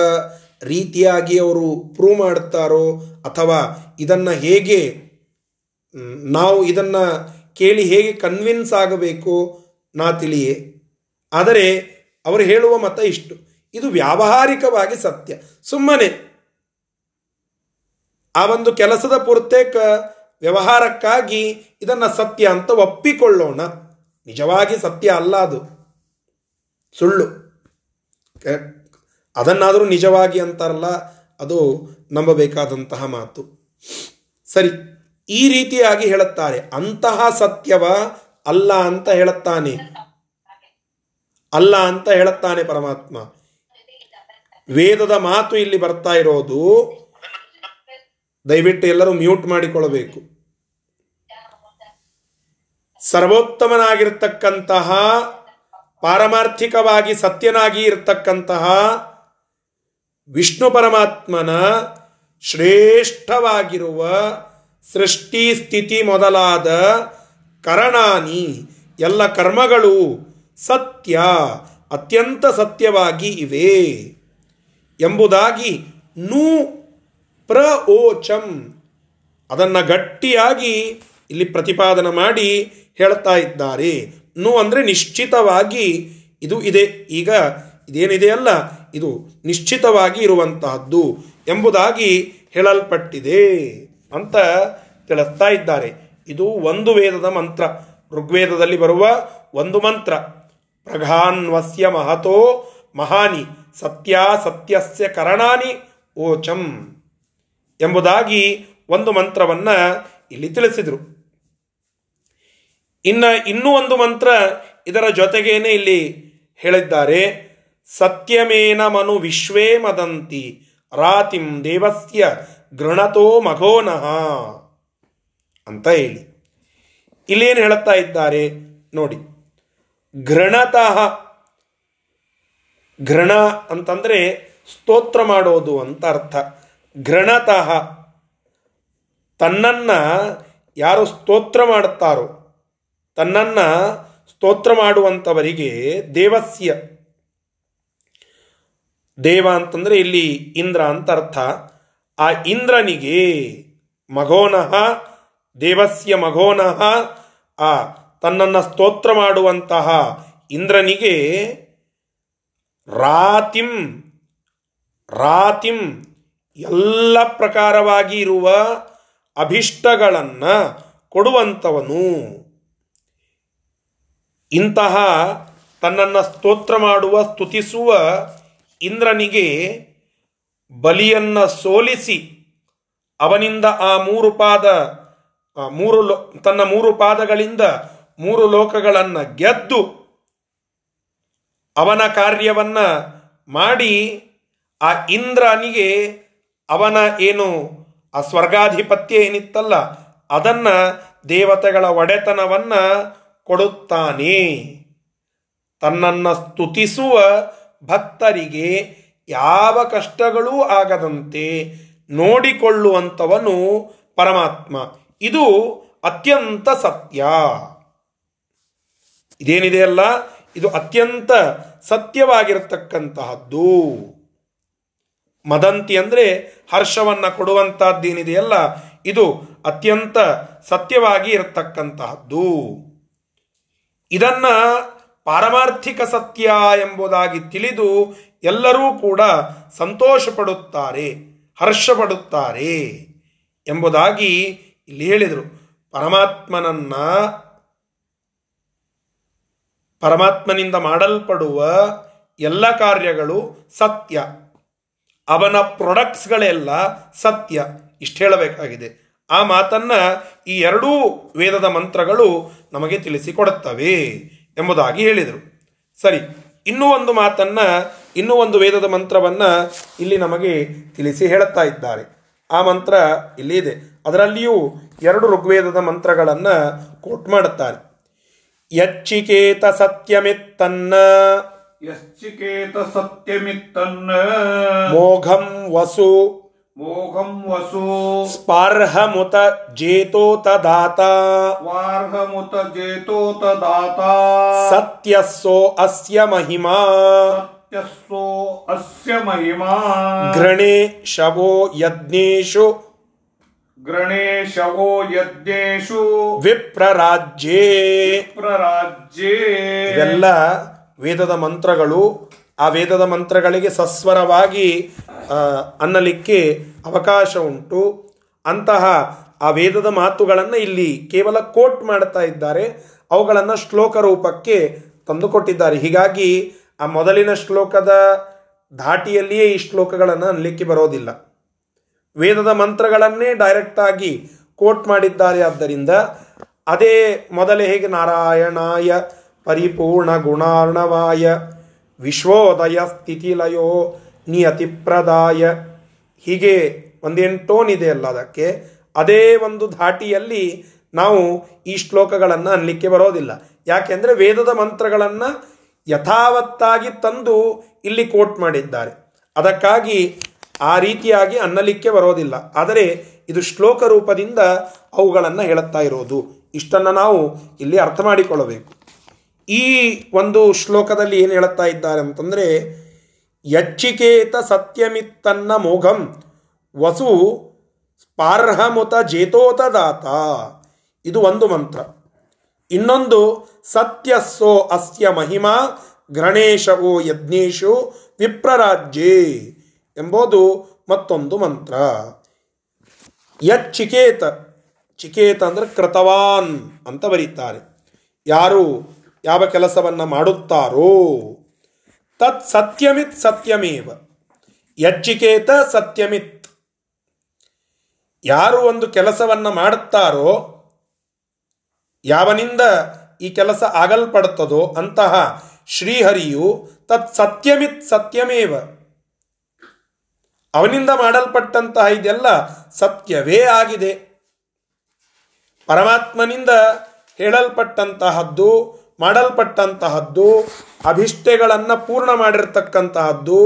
ರೀತಿಯಾಗಿ ಅವರು ಪ್ರೂವ್ ಮಾಡುತ್ತಾರೋ ಅಥವಾ ಇದನ್ನು ಹೇಗೆ, ನಾವು ಇದನ್ನು ಕೇಳಿ ಹೇಗೆ ಕನ್ವಿನ್ಸ್ ಆಗಬೇಕು ನಾ ತಿಳಿಯೇ. ಆದರೆ ಅವರು ಹೇಳುವ ಮತ ಇಷ್ಟು. ಇದು ವ್ಯಾವಹಾರಿಕವಾಗಿ ಸತ್ಯ. ಸುಮ್ಮನೆ ಆ ಒಂದು ಕೆಲಸದ ಪೂರ್ತೇಕ ವ್ಯವಹಾರಕ್ಕಾಗಿ ಇದನ್ನು ಸತ್ಯ ಅಂತ ಒಪ್ಪಿಕೊಳ್ಳೋಣ. ನಿಜವಾಗಿ ಸತ್ಯ ಅಲ್ಲ ಅದು. ಸುಳ್ಳು. ಅದನ್ನಾದರೂ ನಿಜವಾಗಿ ಅಂತಾರಲ್ಲ, ಅದು ನಂಬಬೇಕಾದಂತಹ ಮಾತು. ಸರಿ, ಈ ರೀತಿಯಾಗಿ ಹೇಳುತ್ತಾರೆ. ಅಂತಹ ಸತ್ಯವ ಅಲ್ಲ ಅಂತ ಹೇಳುತ್ತಾನೆ. ಅಲ್ಲ ಅಂತ ಹೇಳುತ್ತಾನೆ ಪರಮಾತ್ಮ. ವೇದದ ಮಾತು ಇಲ್ಲಿ ಬರ್ತಾ ಇರೋದು ದಯವಿಟ್ಟು ಎಲ್ಲರೂ ಮ್ಯೂಟ್ ಮಾಡಿಕೊಳ್ಳಬೇಕು. ಸರ್ವೋತ್ತಮನಾಗಿರ್ತಕ್ಕಂತಹ, ಪಾರಮಾರ್ಥಿಕವಾಗಿ ಸತ್ಯನಾಗಿ ಇರತಕ್ಕಂತಹ ವಿಷ್ಣು ಪರಮಾತ್ಮನ ಶ್ರೇಷ್ಠವಾಗಿರುವ ಸೃಷ್ಟಿ ಸ್ಥಿತಿ ಮೊದಲಾದ ಕರಣಾನಿ, ಎಲ್ಲ ಕರ್ಮಗಳು ಸತ್ಯ, ಅತ್ಯಂತ ಸತ್ಯವಾಗಿ ಇವೆ ಎಂಬುದಾಗಿ ನೂ ಪ್ರ ಓಚಂ ಅದನ್ನು ಗಟ್ಟಿಯಾಗಿ ಇಲ್ಲಿ ಪ್ರತಿಪಾದನ ಮಾಡಿ ಹೇಳ್ತಾ ಇದ್ದಾರೆ. ನು ಅಂದರೆ ನಿಶ್ಚಿತವಾಗಿ ಇದು ಇದೆ. ಈಗ ಇದೇನಿದೆಯಲ್ಲ ಇದು ನಿಶ್ಚಿತವಾಗಿ ಇರುವಂತಹದ್ದು ಎಂಬುದಾಗಿ ಹೇಳಲ್ಪಟ್ಟಿದೆ ಅಂತ ತಿಳಿಸ್ತಾ ಇದ್ದಾರೆ. ಇದು ಒಂದು ವೇದದ ಮಂತ್ರ. ಋಗ್ವೇದದಲ್ಲಿ ಬರುವ ಒಂದು ಮಂತ್ರ. ಪ್ರಘಾನ್ವಸ್ಯ ಮಹತೋ ಮಹಾನಿ ಸತ್ಯ ಸತ್ಯಸ್ಯ ಕರಣಾನಿ ಓಚಂ. ಎಂಬುದಾಗಿ ಒಂದು ಮಂತ್ರವನ್ನ ಇಲ್ಲಿ ತಿಳಿಸಿದರು. ಇನ್ನ ಇನ್ನೂ ಒಂದು ಮಂತ್ರ ಇದರ ಜೊತೆಗೇನೆ ಇಲ್ಲಿ ಹೇಳಿದ್ದಾರೆ. ಸತ್ಯಮೇನ ಮನು ವಿಶ್ವೇ ಮದಂತಿ ರಾತಿಂ ದೇವಸ್ಯ ಗೃಣತೋ ಮಘೋನಃ ಅಂತ ಹೇಳಿ. ಇಲ್ಲೇನು ಹೇಳುತ್ತಾ ಇದ್ದಾರೆ ನೋಡಿ. ಘೃಣತಃ ಘೃಣ ಅಂತಂದ್ರೆ ಸ್ತೋತ್ರ ಮಾಡೋದು ಅಂತ ಅರ್ಥ. ಘೃಣತಃ ತನ್ನನ್ನು ಯಾರು ಸ್ತೋತ್ರ ಮಾಡುತ್ತಾರೋ, ತನ್ನನ್ನು ಸ್ತೋತ್ರ ಮಾಡುವಂಥವರಿಗೆ ದೇವಸ್ಯ. ದೇವ ಅಂತಂದರೆ ಇಲ್ಲಿ ಇಂದ್ರ ಅಂತ ಅರ್ಥ. ಆ ಇಂದ್ರನಿಗೆ ಮಘೋನಃ, ದೇವಸ್ಯ ಮಘೋನಃ, ಆ ತನ್ನನ್ನು ಸ್ತೋತ್ರ ಮಾಡುವಂತಹ ಇಂದ್ರನಿಗೆ ರಾತಿಂ ರಾತಿಂ ಎಲ್ಲ ಪ್ರಕಾರವಾಗಿ ಇರುವ ಅಭಿಷ್ಟಗಳನ್ನು ಕೊಡುವಂಥವನು. ಇಂತಹ ತನ್ನನ್ನು ಸ್ತೋತ್ರ ಮಾಡುವ, ಸ್ತುತಿಸುವ ಇಂದ್ರನಿಗೆ ಬಲಿಯನ್ನ ಸೋಲಿಸಿ ಅವನಿಂದ ಆ ಮೂರು ಪಾದ ಮೂರು ಲೋ, ತನ್ನ ಮೂರು ಪಾದಗಳಿಂದ ಮೂರು ಲೋಕಗಳನ್ನು ಗೆದ್ದು ಅವನ ಕಾರ್ಯವನ್ನು ಮಾಡಿ ಆ ಇಂದ್ರನಿಗೆ ಅವನ ಏನು ಆ ಸ್ವರ್ಗಾಧಿಪತ್ಯ ಏನಿತ್ತಲ್ಲ, ಅದನ್ನ ದೇವತೆಗಳ ಒಡೆತನವನ್ನ ಕೊಡುತ್ತಾನೆ. ತನ್ನನ್ನು ಸ್ತುತಿಸುವ ಭಕ್ತರಿಗೆ ಯಾವ ಕಷ್ಟಗಳೂ ಆಗದಂತೆ ನೋಡಿಕೊಳ್ಳುವಂಥವನು ಪರಮಾತ್ಮ. ಇದು ಅತ್ಯಂತ ಸತ್ಯ. ಇದೇನಿದೆಯಲ್ಲ? ಇದು ಅತ್ಯಂತ ಸತ್ಯವಾಗಿರತಕ್ಕಂತಹದ್ದು. ಮದಂತಿ ಅಂದರೆ ಹರ್ಷವನ್ನು ಕೊಡುವಂತಹದ್ದೇನಿದೆಯಲ್ಲ, ಇದು ಅತ್ಯಂತ ಸತ್ಯವಾಗಿ ಇರತಕ್ಕಂತಹದ್ದು. ಇದನ್ನು ಪಾರಮಾರ್ಥಿಕ ಸತ್ಯ ಎಂಬುದಾಗಿ ತಿಳಿದು ಎಲ್ಲರೂ ಕೂಡ ಸಂತೋಷ ಪಡುತ್ತಾರೆ ಹರ್ಷ ಪಡುತ್ತಾರೆ ಎಂಬುದಾಗಿ ಇಲ್ಲಿ ಹೇಳಿದರು. ಪರಮಾತ್ಮನನ್ನ ಪರಮಾತ್ಮನಿಂದ ಮಾಡಲ್ಪಡುವ ಎಲ್ಲ ಕಾರ್ಯಗಳು ಸತ್ಯ. ಅವನ ಪ್ರೊಡಕ್ಟ್ಸ್ಗಳೆಲ್ಲ ಸತ್ಯ. ಇಷ್ಟು ಹೇಳಬೇಕಾಗಿದೆ. ಆ ಮಾತನ್ನು ಈ ಎರಡೂ ವೇದದ ಮಂತ್ರಗಳು ನಮಗೆ ತಿಳಿಸಿಕೊಡುತ್ತವೆ ಎಂಬುದಾಗಿ ಹೇಳಿದರು. ಸರಿ, ಇನ್ನೂ ಒಂದು ಮಾತನ್ನು, ಇನ್ನೂ ಒಂದು ವೇದದ ಮಂತ್ರವನ್ನು ಇಲ್ಲಿ ನಮಗೆ ತಿಳಿಸಿ ಹೇಳುತ್ತಾ ಇದ್ದಾರೆ. ಆ ಮಂತ್ರ ಇಲ್ಲಿ ಇದೆ. ಅದರಲ್ಲಿಯೂ ಎರಡು ಋಗ್ವೇದದ ಮಂತ್ರಗಳನ್ನು ಕೋಟ್ ಮಾಡುತ್ತಾರೆ. ಯಚ್ಚಿಕೇತ ಸತ್ಯಮಿತ್ತನ್ನ ಯಶ್ಚಿಕೇತ ಸತ್ಯಮಿತ್ತನ್ನ ಮೋಘಂ ವಸು ಮೋಘಂ ವಸು ಸ್ಪಾರ್ಹಮುತ ಜೇತೋತ ದಾತ ವಾರ್ಹಮುತ ಜೇತೋತ ದಾತ ಸತ್ಯಸ್ಸೋ ಅಸ್ಯ ಮಹಿಮಾ ಸತ್ಯಸ್ಸೋ ಅಸ್ಯ ಮಹಿಮಾ ಘೃಣೆ ಶವೋ ಯಜ್ಞೇಶು ಗಣೇಶವೋ ಯಜ್ಞೇಶು ವಿಪ್ರರಾಜ್ಯೇ ಪ್ರರಾಜ್ಯೇ ಇವೆಲ್ಲ ವೇದದ ಮಂತ್ರಗಳು ಆ ವೇದದ ಮಂತ್ರಗಳಿಗೆ ಸಸ್ವರವಾಗಿ ಅನ್ನಲಿಕ್ಕೆ ಅವಕಾಶ ಉಂಟು. ಅಂತಹ ಆ ವೇದದ ಮಾತುಗಳನ್ನು ಇಲ್ಲಿ ಕೇವಲ ಕೋಟ್ ಮಾಡ್ತಾ ಇದ್ದಾರೆ. ಅವುಗಳನ್ನು ಶ್ಲೋಕ ರೂಪಕ್ಕೆ ತಂದುಕೊಟ್ಟಿದ್ದಾರೆ. ಹೀಗಾಗಿ ಆ ಮೊದಲಿನ ಶ್ಲೋಕದ ಧಾಟಿಯಲ್ಲಿಯೇ ಈ ಶ್ಲೋಕಗಳನ್ನು ಅನ್ನಲಿಕ್ಕೆ ಬರೋದಿಲ್ಲ. ವೇದದ ಮಂತ್ರಗಳನ್ನೇ ಡೈರೆಕ್ಟ್ ಆಗಿ ಕೋಟ್ ಮಾಡಿದ್ದಾರೆ. ಆದ್ದರಿಂದ ಅದೇ ಮೊದಲೇ ಹೇಗೆ ನಾರಾಯಣಾಯ ಪರಿಪೂರ್ಣ ಗುಣಾರ್ಣವಾಯ ವಿಶ್ವೋದಯ ಸ್ಥಿತಿಲಯೋ ನಿಯತಿಪ್ರದಾಯ. ಹೀಗೆ ಒಂದೆಂಟೋನ್ ಇದೆ ಅಲ್ಲ ಅದಕ್ಕೆ. ಅದೇ ಒಂದು ಧಾಟಿಯಲ್ಲಿ ನಾವು ಈ ಶ್ಲೋಕಗಳನ್ನು ಅನ್ಲಿಕ್ಕೆ ಬರೋದಿಲ್ಲ. ಯಾಕೆಂದರೆ ವೇದದ ಮಂತ್ರಗಳನ್ನು ಯಥಾವತ್ತಾಗಿ ತಂದು ಇಲ್ಲಿ ಕೋಟ್ ಮಾಡಿದ್ದಾರೆ. ಅದಕ್ಕಾಗಿ ಆ ರೀತಿಯಾಗಿ ಅನ್ನಲಿಕ್ಕೆ ಬರೋದಿಲ್ಲ. ಆದರೆ ಇದು ಶ್ಲೋಕ ರೂಪದಿಂದ ಅವುಗಳನ್ನು ಹೇಳುತ್ತಾ ಇರೋದು. ಇಷ್ಟನ್ನು ನಾವು ಇಲ್ಲಿ ಅರ್ಥ ಮಾಡಿಕೊಳ್ಳಬೇಕು. ಈ ಒಂದು ಶ್ಲೋಕದಲ್ಲಿ ಏನು ಹೇಳುತ್ತಾ ಇದ್ದಾರೆ ಅಂತಂದರೆ, ಯಚ್ಚಿಕೇತ ಸತ್ಯಮಿತ್ತನ್ನ ಮೋಘಂ ವಸು ಸ್ಪಾರ್ಹಮುತ ಜೇತೋತದಾತ. ಇದು ಒಂದು ಮಂತ್ರ. ಇನ್ನೊಂದು, ಸತ್ಯಸ್ಸೋ ಅಸ್ಯ ಮಹಿಮಾ ಗಣೇಶವೋ ಯಜ್ಞೇಶು ವಿಪ್ರರಾಜ್ಯೇ ಎಂಬುದು ಮತ್ತೊಂದು ಮಂತ್ರ. ಯಚ್ಚಿಕೇತ, ಚಿಕೇತ ಅಂದರೆ ಕೃತವಾನ್ ಅಂತ ಬರೀತಾರೆ. ಯಾರು? ಯಾವ ಕೆಲಸವನ್ನು ಮಾಡುತ್ತಾರೋ. ತತ್ ಸತ್ಯಮಿತ್ ಸತ್ಯಮೇವ. ಯಚ್ಚಿಕೇತ ಸತ್ಯಮಿತ್. ಯಾರು ಒಂದು ಕೆಲಸವನ್ನು ಮಾಡುತ್ತಾರೋ, ಯಾವನಿಂದ ಈ ಕೆಲಸ ಆಗಲ್ಪಡುತ್ತದೋ ಅಂತಹ ಶ್ರೀಹರಿಯು ತತ್ ಸತ್ಯಮಿತ್ ಸತ್ಯಮೇವ. ಅವನಿಂದ ಮಾಡಲ್ಪಟ್ಟಂತಹ ಇದೆಲ್ಲ ಸತ್ಯವೇ ಆಗಿದೆ. ಪರಮಾತ್ಮನಿಂದ ಹೇಳಲ್ಪಟ್ಟಂತಹದ್ದು ಮಾಡಲ್ಪಟ್ಟಂತಹದ್ದು, ಅಭಿಷ್ಟೆಗಳನ್ನು ಪೂರ್ಣ ಮಾಡಿರ್ತಕ್ಕಂತಹದ್ದು,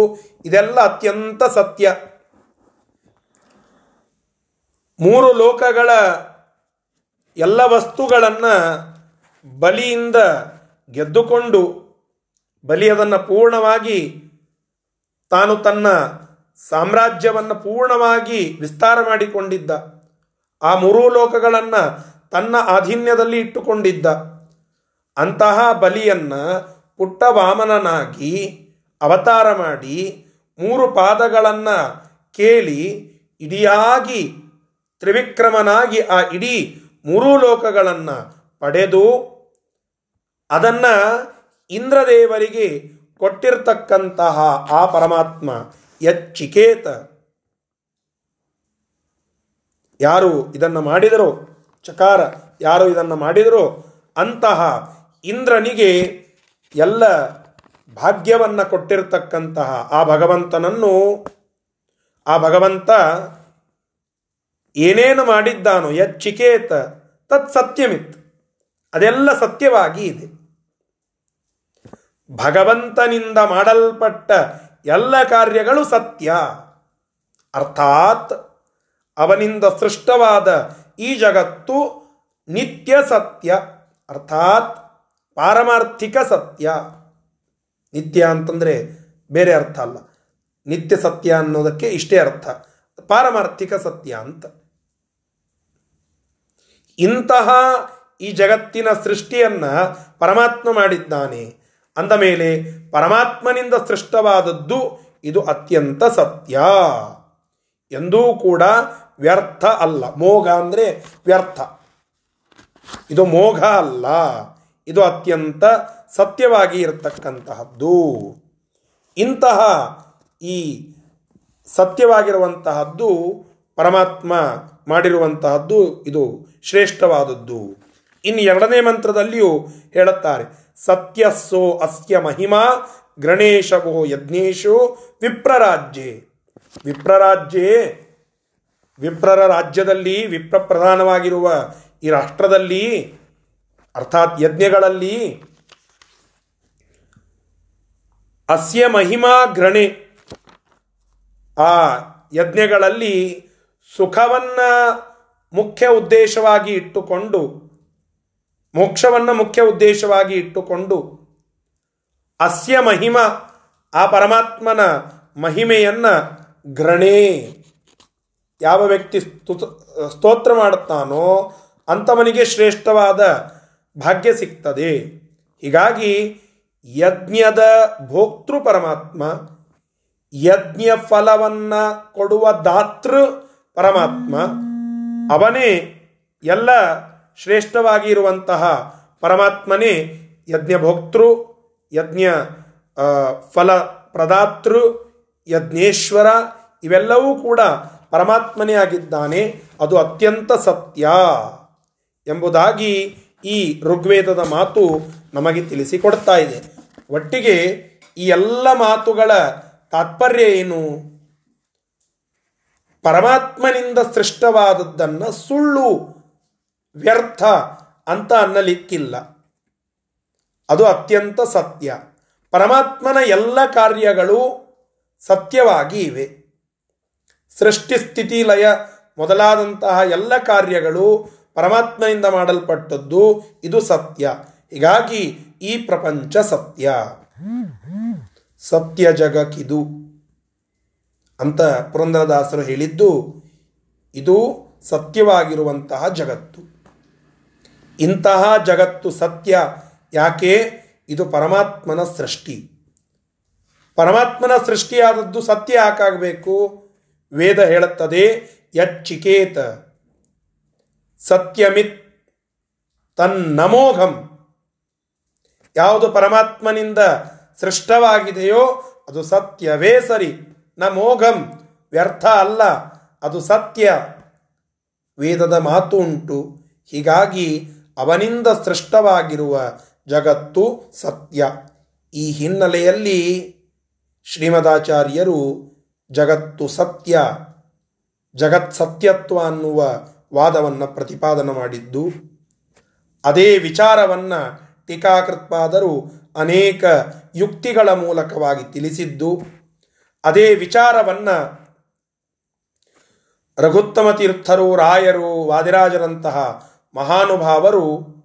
ಇದೆಲ್ಲ ಅತ್ಯಂತ ಸತ್ಯ. ಮೂರು ಲೋಕಗಳ ಎಲ್ಲ ವಸ್ತುಗಳನ್ನು ಬಲಿಯಿಂದ ಗೆದ್ದುಕೊಂಡು, ಬಲಿ ಅದನ್ನು ಪೂರ್ಣವಾಗಿ, ತಾನು ತನ್ನ ಸಾಮ್ರಾಜ್ಯವನ್ನು ಪೂರ್ಣವಾಗಿ ವಿಸ್ತಾರ ಮಾಡಿಕೊಂಡಿದ್ದ. ಆ ಮೂರೂ ಲೋಕಗಳನ್ನು ತನ್ನ ಆಧೀನ್ಯದಲ್ಲಿ ಇಟ್ಟುಕೊಂಡಿದ್ದ. ಅಂತಹ ಬಲಿಯನ್ನ ಪುಟ್ಟ ವಾಮನನಾಗಿ ಅವತಾರ ಮಾಡಿ ಮೂರು ಪಾದಗಳನ್ನು ಕೇಳಿ ಇಡಿಯಾಗಿ ತ್ರಿವಿಕ್ರಮನಾಗಿ ಆ ಇಡೀ ಮೂರೂ ಲೋಕಗಳನ್ನು ಪಡೆದು ಅದನ್ನು ಇಂದ್ರದೇವರಿಗೆ ಕೊಟ್ಟಿರ್ತಕ್ಕಂತಹ ಆ ಪರಮಾತ್ಮ ಯಚ್ಚಿಕೇತ. ಯಾರು ಇದನ್ನು ಮಾಡಿದರೋ, ಚಕಾರ ಯಾರು ಇದನ್ನು ಮಾಡಿದರೋ ಅಂತಹ ಇಂದ್ರನಿಗೆ ಎಲ್ಲ ಭಾಗ್ಯವನ್ನು ಕೊಟ್ಟಿರತಕ್ಕಂತಹ ಆ ಭಗವಂತನನ್ನು, ಆ ಭಗವಂತ ಏನೇನು ಮಾಡಿದ್ದಾನೋ, ಯಚ್ಚಿಕೇತ, ತತ್ ಸತ್ಯಮಿತ್, ಅದೆಲ್ಲ ಸತ್ಯವಾಗಿ ಇದೆ. ಭಗವಂತನಿಂದ ಮಾಡಲ್ಪಟ್ಟ ಎಲ್ಲ ಕಾರ್ಯಗಳು ಸತ್ಯ. ಅರ್ಥಾತ್ ಅವನಿಂದ ಸೃಷ್ಟವಾದ ಈ ಜಗತ್ತು ನಿತ್ಯ ಸತ್ಯ. ಅರ್ಥಾತ್ ಪಾರಮಾರ್ಥಿಕ ಸತ್ಯ. ನಿತ್ಯ ಅಂತಂದರೆ ಬೇರೆ ಅರ್ಥ ಅಲ್ಲ. ನಿತ್ಯ ಸತ್ಯ ಅನ್ನೋದಕ್ಕೆ ಇಷ್ಟೇ ಅರ್ಥ. ಪಾರಮಾರ್ಥಿಕ ಸತ್ಯ ಅಂತ. ಇಂತಹ ಈ ಜಗತ್ತಿನ ಸೃಷ್ಟಿಯನ್ನು ಪರಮಾತ್ಮ ಮಾಡಿದ್ದಾನೆ. ಅಂದ ಮೇಲೆ ಪರಮಾತ್ಮನಿಂದ ಸೃಷ್ಟವಾದದ್ದು ಇದು ಅತ್ಯಂತ ಸತ್ಯ. ಎಂದೂ ಕೂಡ ವ್ಯರ್ಥ ಅಲ್ಲ. ಮೋಘ ಅಂದರೆ ವ್ಯರ್ಥ. ಇದು ಮೋಘ ಅಲ್ಲ. ಇದು ಅತ್ಯಂತ ಸತ್ಯವಾಗಿ ಇರತಕ್ಕಂತಹದ್ದು. ಇಂತಹ ಈ ಸತ್ಯವಾಗಿರುವಂತಹದ್ದು, ಪರಮಾತ್ಮ ಮಾಡಿರುವಂತಹದ್ದು ಇದು ಶ್ರೇಷ್ಠವಾದದ್ದು. ಇನ್ನು ಎರಡನೇ ಮಂತ್ರದಲ್ಲಿಯೂ ಹೇಳುತ್ತಾರೆ ಸತ್ಯಸ್ಸೋ ಅಸ್ಯ ಮಹಿಮಾ ಗಣೇಶವೋ ಯಜ್ಞೇಶೋ ವಿಪ್ರರಾಜ್ಯೆ. ವಿಪ್ರರಾಜ್ಯೆ, ವಿಪ್ರರ ರಾಜ್ಯದಲ್ಲಿ ವಿಪ್ರ ಪ್ರಧಾನವಾಗಿರುವ ಈ ರಾಷ್ಟ್ರದಲ್ಲಿ ಅರ್ಥಾತ್ ಯಜ್ಞಗಳಲ್ಲಿ ಅಸ್ಯ ಮಹಿಮಾ ಗ್ರಣೆ ಆ ಯಜ್ಞಗಳಲ್ಲಿ ಸುಖವನ್ನ ಮುಖ್ಯ ಉದ್ದೇಶವಾಗಿ ಇಟ್ಟುಕೊಂಡು, ಮೋಕ್ಷವನ್ನು ಮುಖ್ಯ ಉದ್ದೇಶವಾಗಿ ಇಟ್ಟುಕೊಂಡು, ಅಸ್ಯ ಮಹಿಮ, ಆ ಪರಮಾತ್ಮನ ಮಹಿಮೆಯನ್ನು ಗ್ರಣೆ ಯಾವ ವ್ಯಕ್ತಿ ಸ್ತೋತ್ರ ಮಾಡುತ್ತಾನೋ ಅಂಥವನಿಗೆ ಶ್ರೇಷ್ಠವಾದ ಭಾಗ್ಯ ಸಿಗ್ತದೆ. ಹೀಗಾಗಿ ಯಜ್ಞದ ಭೋಕ್ತೃ ಪರಮಾತ್ಮ ಯಜ್ಞ ಫಲವನ್ನು ಕೊಡುವ ದಾತೃ ಪರಮಾತ್ಮ ಅವನೇ ಎಲ್ಲ ಶ್ರೇಷ್ಠವಾಗಿ ಇರುವಂತಹ ಪರಮಾತ್ಮನೇ ಯಜ್ಞ ಭೋಕ್ತೃ, ಯಜ್ಞ ಫಲ ಪ್ರದಾತೃ, ಯಜ್ಞೇಶ್ವರ ಇವೆಲ್ಲವೂ ಕೂಡ ಪರಮಾತ್ಮನೇ ಆಗಿದ್ದಾನೆ. ಅದು ಅತ್ಯಂತ ಸತ್ಯ ಎಂಬುದಾಗಿ ಈ ಋಗ್ವೇದದ ಮಾತು ನಮಗೆ ತಿಳಿಸಿಕೊಡ್ತಾ ಇದೆ. ಒಟ್ಟಿಗೆ ಈ ಎಲ್ಲ ಮಾತುಗಳ ತಾತ್ಪರ್ಯ ಏನು? ಪರಮಾತ್ಮನಿಂದ ಸೃಷ್ಟವಾದದ್ದನ್ನು ಸುಳ್ಳು, ವ್ಯರ್ಥ ಅಂತ ಅನ್ನಲಿಕ್ಕಿಲ್ಲ. ಅದು ಅತ್ಯಂತ ಸತ್ಯ. ಪರಮಾತ್ಮನ ಎಲ್ಲ ಕಾರ್ಯಗಳು ಸತ್ಯವಾಗಿ ಇವೆ. ಸೃಷ್ಟಿ ಸ್ಥಿತಿ ಲಯ ಮೊದಲಾದಂತಹ ಎಲ್ಲ ಕಾರ್ಯಗಳು ಪರಮಾತ್ಮನಿಂದ ಮಾಡಲ್ಪಟ್ಟದ್ದು ಇದು ಸತ್ಯ. ಹೀಗಾಗಿ ಈ ಪ್ರಪಂಚ ಸತ್ಯ. ಸತ್ಯ ಜಗಕ್ಕಿದು ಅಂತ ಪುರಂದರದಾಸರು ಹೇಳಿದ್ದು, ಇದು ಸತ್ಯವಾಗಿರುವಂತಹ ಜಗತ್ತು. ಇಂತಹ ಜಗತ್ತು ಸತ್ಯ ಯಾಕೆ? ಇದು ಪರಮಾತ್ಮನ ಸೃಷ್ಟಿ. ಪರಮಾತ್ಮನ ಸೃಷ್ಟಿಯಾದದ್ದು ಸತ್ಯ ಯಾಕಾಗಬೇಕು? ವೇದ ಹೇಳುತ್ತದೆ, ಯಚ್ಚಿಕೇತ ಸತ್ಯಮಿತ್ ತನ್ನಮೋಘಂ ಯಾವುದು ಪರಮಾತ್ಮನಿಂದ ಸೃಷ್ಟವಾಗಿದೆಯೋ ಅದು ಸತ್ಯವೇ ಸರಿ. ನಮೋಘಂ ವ್ಯರ್ಥ ಅಲ್ಲ, ಅದು ಸತ್ಯ. ವೇದದ ಮಾತು ಉಂಟು. ಹೀಗಾಗಿ ಅವನಿಂದ ಸೃಷ್ಟವಾಗಿರುವ ಜಗತ್ತು ಸತ್ಯ. ಈ ಹಿನ್ನೆಲೆಯಲ್ಲಿ ಶ್ರೀಮದಾಚಾರ್ಯರು ಜಗತ್ತು ಸತ್ಯ, ಜಗತ್ ಸತ್ಯತ್ವ ಅನ್ನುವ ವಾದವನ್ನು ಪ್ರತಿಪಾದನೆ ಮಾಡಿದ್ದು. ಅದೇ ವಿಚಾರವನ್ನು ಟೀಕಾಕೃತ್ಪಾದರು ಅನೇಕ ಯುಕ್ತಿಗಳ ಮೂಲಕವಾಗಿ ತಿಳಿಸಿದ್ದು. ಅದೇ ವಿಚಾರವನ್ನು ರಘುತ್ತಮ ತೀರ್ಥರು, ರಾಯರು, ವಾದಿರಾಜರಂತಹ ಮಹಾನುಭಾವರು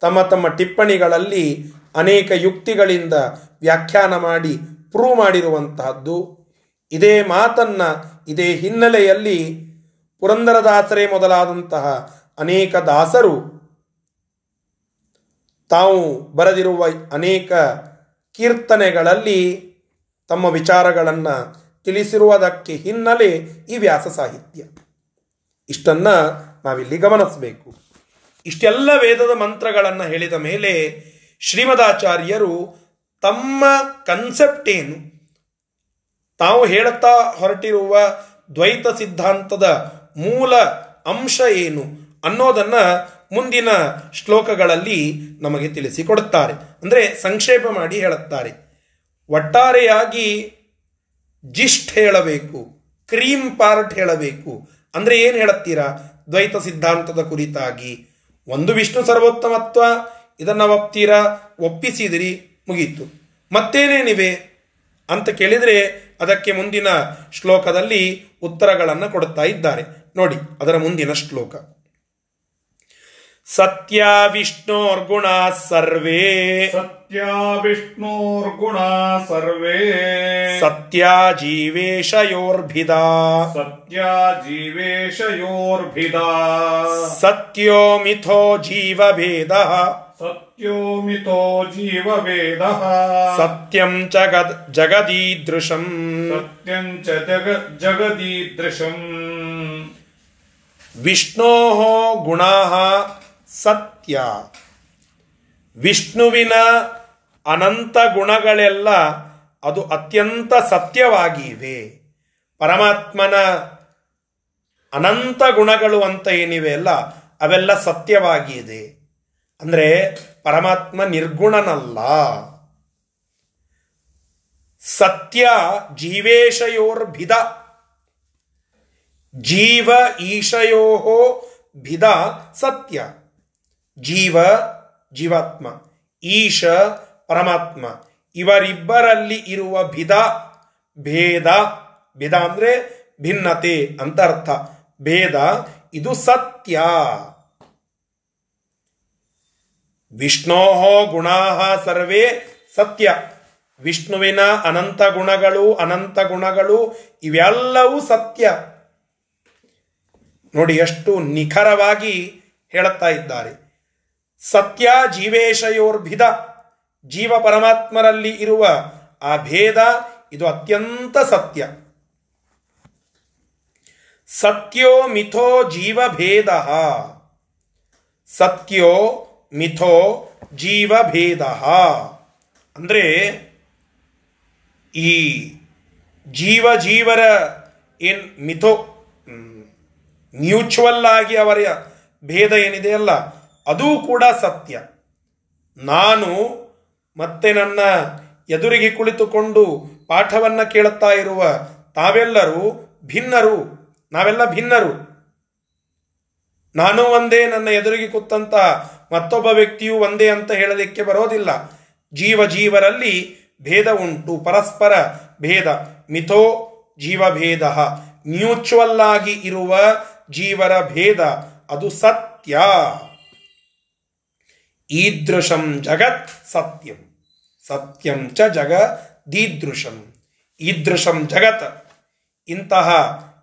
ತಮ್ಮ ತಮ್ಮ ಟಿಪ್ಪಣಿಗಳಲ್ಲಿ ಅನೇಕ ಯುಕ್ತಿಗಳಿಂದ ವ್ಯಾಖ್ಯಾನ ಮಾಡಿ ಪ್ರೂವ್ ಮಾಡಿರುವಂತಹದ್ದು. ಇದೇ ಮಾತನ್ನ ಇದೇ ಹಿನ್ನೆಲೆಯಲ್ಲಿ ಪುರಂದರದಾಸರೇ ಮೊದಲಾದಂತಹ ಅನೇಕ ದಾಸರು ತಾವು ಬರೆದಿರುವ ಅನೇಕ ಕೀರ್ತನೆಗಳಲ್ಲಿ ತಮ್ಮ ವಿಚಾರಗಳನ್ನು ತಿಳಿಸಿರುವುದಕ್ಕೆ ಹಿನ್ನೆಲೆ ಈ ವ್ಯಾಸ ಸಾಹಿತ್ಯ. ಇಷ್ಟನ್ನು ನಾವಿಲ್ಲಿ ಗಮನಿಸಬೇಕು. ಇಷ್ಟೆಲ್ಲ ವೇದದ ಮಂತ್ರಗಳನ್ನು ಹೇಳಿದ ಮೇಲೆ ಶ್ರೀಮದಾಚಾರ್ಯರು ತಮ್ಮ ಕನ್ಸೆಪ್ಟ್ ಏನು? ತಾವು ಹೇಳುತ್ತಾ ಹೊರಟಿರುವ ದ್ವೈತ ಸಿದ್ಧಾಂತದ ಮೂಲ ಅಂಶ ಏನು ಅನ್ನೋದನ್ನ ಮುಂದಿನ ಶ್ಲೋಕಗಳಲ್ಲಿ ನಮಗೆ ತಿಳಿಸಿಕೊಡುತ್ತಾರೆ. ಅಂದರೆ ಸಂಕ್ಷೇಪ ಮಾಡಿ ಹೇಳುತ್ತಾರೆ. ಒಟ್ಟಾರೆಯಾಗಿ ಜಿಸ್ಟ್ ಹೇಳಬೇಕು, ಕ್ರೀಮ್ ಪಾರ್ಟ್ ಹೇಳಬೇಕು. ಅಂದರೆ ಏನು ಹೇಳುತ್ತೀರಾ? ದ್ವೈತ ಸಿದ್ಧಾಂತದ ಕುರಿತಾಗಿ. ಒಂದು ವಿಷ್ಣು ಸರ್ವೋತ್ತಮತ್ವ, ಇದನ್ನು ಒಪ್ತೀರಾ? ಒಪ್ಪಿಸಿದಿರಿ, ಮುಗೀತು. ಮತ್ತೇನೇನಿವೆ ಅಂತ ಕೇಳಿದರೆ ಅದಕ್ಕೆ ಮುಂದಿನ ಶ್ಲೋಕದಲ್ಲಿ ಉತ್ತರಗಳನ್ನು ಕೊಡುತ್ತಾ ಇದ್ದಾರೆ. ನೋಡಿ ಅದರ ಮುಂದಿನ ಶ್ಲೋಕ. ಸತ್ಯ ವಿಷ್ಣೋರ್ಗುಣ ಸರ್ವೇ. ಸತ್ಯ ವಿಷ್ಣೋರ್ಗುಣ ಸರ್ವೇ. ಸತ್ಯ ಜೀವೇಶಯೋರ್ಭಿದ ಸತ್ಯ ಜೀವೇಶಯೋರ್ಭಿದ ಸತ್ಯೋ ಮಿಥೋ ಜೀವಭೇದ. ಸತ್ಯೋ ಮಿಥೋ ಜೀವವೇದ ಸತ್ಯಂ ಜಗದ್ ಜಗದೀದೃಶಂ. ಸತ್ಯಂ ಚ ಜಗ ಜಗದೀದೃಶಂ. ವಿಷ್ಣೋ ಗುಣ ಸತ್ಯ. ವಿಷ್ಣುವಿನ ಅನಂತ ಗುಣಗಳೆಲ್ಲ ಅದು ಅತ್ಯಂತ ಸತ್ಯವಾಗಿವೆ. ಪರಮಾತ್ಮನ ಅನಂತ ಗುಣಗಳು ಅಂತ ಏನಿವೆ ಅಲ್ಲ, ಅವೆಲ್ಲ ಸತ್ಯವಾಗಿದೆ. ಅಂದರೆ ಪರಮಾತ್ಮ ನಿರ್ಗುಣನಲ್ಲ. ಸತ್ಯ ಜೀವೇಶಯೋರ್ಭಿದ ಜೀವ ಈಶಯೋ ಭಿದ ಸತ್ಯ. ಜೀವ ಜೀವಾತ್ಮ, ಈಶ ಪರಮಾತ್ಮ. ಇವರಿಬ್ಬರಲ್ಲಿ ಇರುವ ಭಿದ, ಭೇದ, ಭಿದ ಅಂದ್ರೆ ಭಿನ್ನತೆ ಅಂತ ಅರ್ಥ. ಭೇದ, ಇದು ಸತ್ಯ. ವಿಷ್ಣೋ ಗುಣಾ ಸರ್ವೇ ಸತ್ಯ. ವಿಷ್ಣುವಿನ ಅನಂತ ಗುಣಗಳು ಅನಂತ ಗುಣಗಳು ಇವೆಲ್ಲವೂ ಸತ್ಯ. ನೋಡಿ ಎಷ್ಟು ನಿಖರವಾಗಿ ಹೇಳುತ್ತಾ ಇದ್ದಾರೆ. ಸತ್ಯ ಜೀವೇಶಯೋರ್ಭಿದ ಜೀವ ಪರಮಾತ್ಮರಲ್ಲಿ ಇರುವ ಆ ಭೇದ ಇದು ಅತ್ಯಂತ ಸತ್ಯ. ಸತ್ಯೋ ಮಿಥೋ ಜೀವಭೇದ. ಸತ್ಯೋ ಮಿಥೋ ಜೀವಭೇದ. ಅಂದರೆ ಈ ಜೀವ ಜೀವರ ಏನ್ ಮಿಥೋ ಮ್ಯೂಚುವಲ್ ಆಗಿ ಅವರ ಭೇದ ಏನಿದೆಯಲ್ಲ ಅದೂ ಕೂಡ ಸತ್ಯ. ನಾನು ಮತ್ತೆ ನನ್ನ ಎದುರಿಗೆ ಕುಳಿತುಕೊಂಡು ಪಾಠವನ್ನು ಕೇಳುತ್ತಾ ಇರುವ ತಾವೆಲ್ಲರೂ ಭಿನ್ನರು. ನಾವೆಲ್ಲ ಭಿನ್ನರು. ನಾನು ಒಂದೇ, ನನ್ನ ಎದುರಿಗೆ ಕೂತಂತ ಮತ್ತೊಬ್ಬ ವ್ಯಕ್ತಿಯು ಒಂದೇ ಅಂತ ಹೇಳಲಿಕ್ಕೆ ಬರೋದಿಲ್ಲ. ಜೀವ ಜೀವರಲ್ಲಿ ಭೇದ ಉಂಟು. ಪರಸ್ಪರ ಭೇದ. ಮಿಥೋ ಜೀವಭೇದ. ಮ್ಯೂಚುವಲ್ ಆಗಿ ಇರುವ ಜೀವರ ಭೇದ ಅದು ಸತ್ಯ. ಈದೃಶಂ ಜಗತ್ ಸತ್ಯಂ. ಸತ್ಯಂ ಚ ಜಗ ದೀದೃಶಂ. ಈದೃಶಂ ಜಗತ್. ಇಂತಹ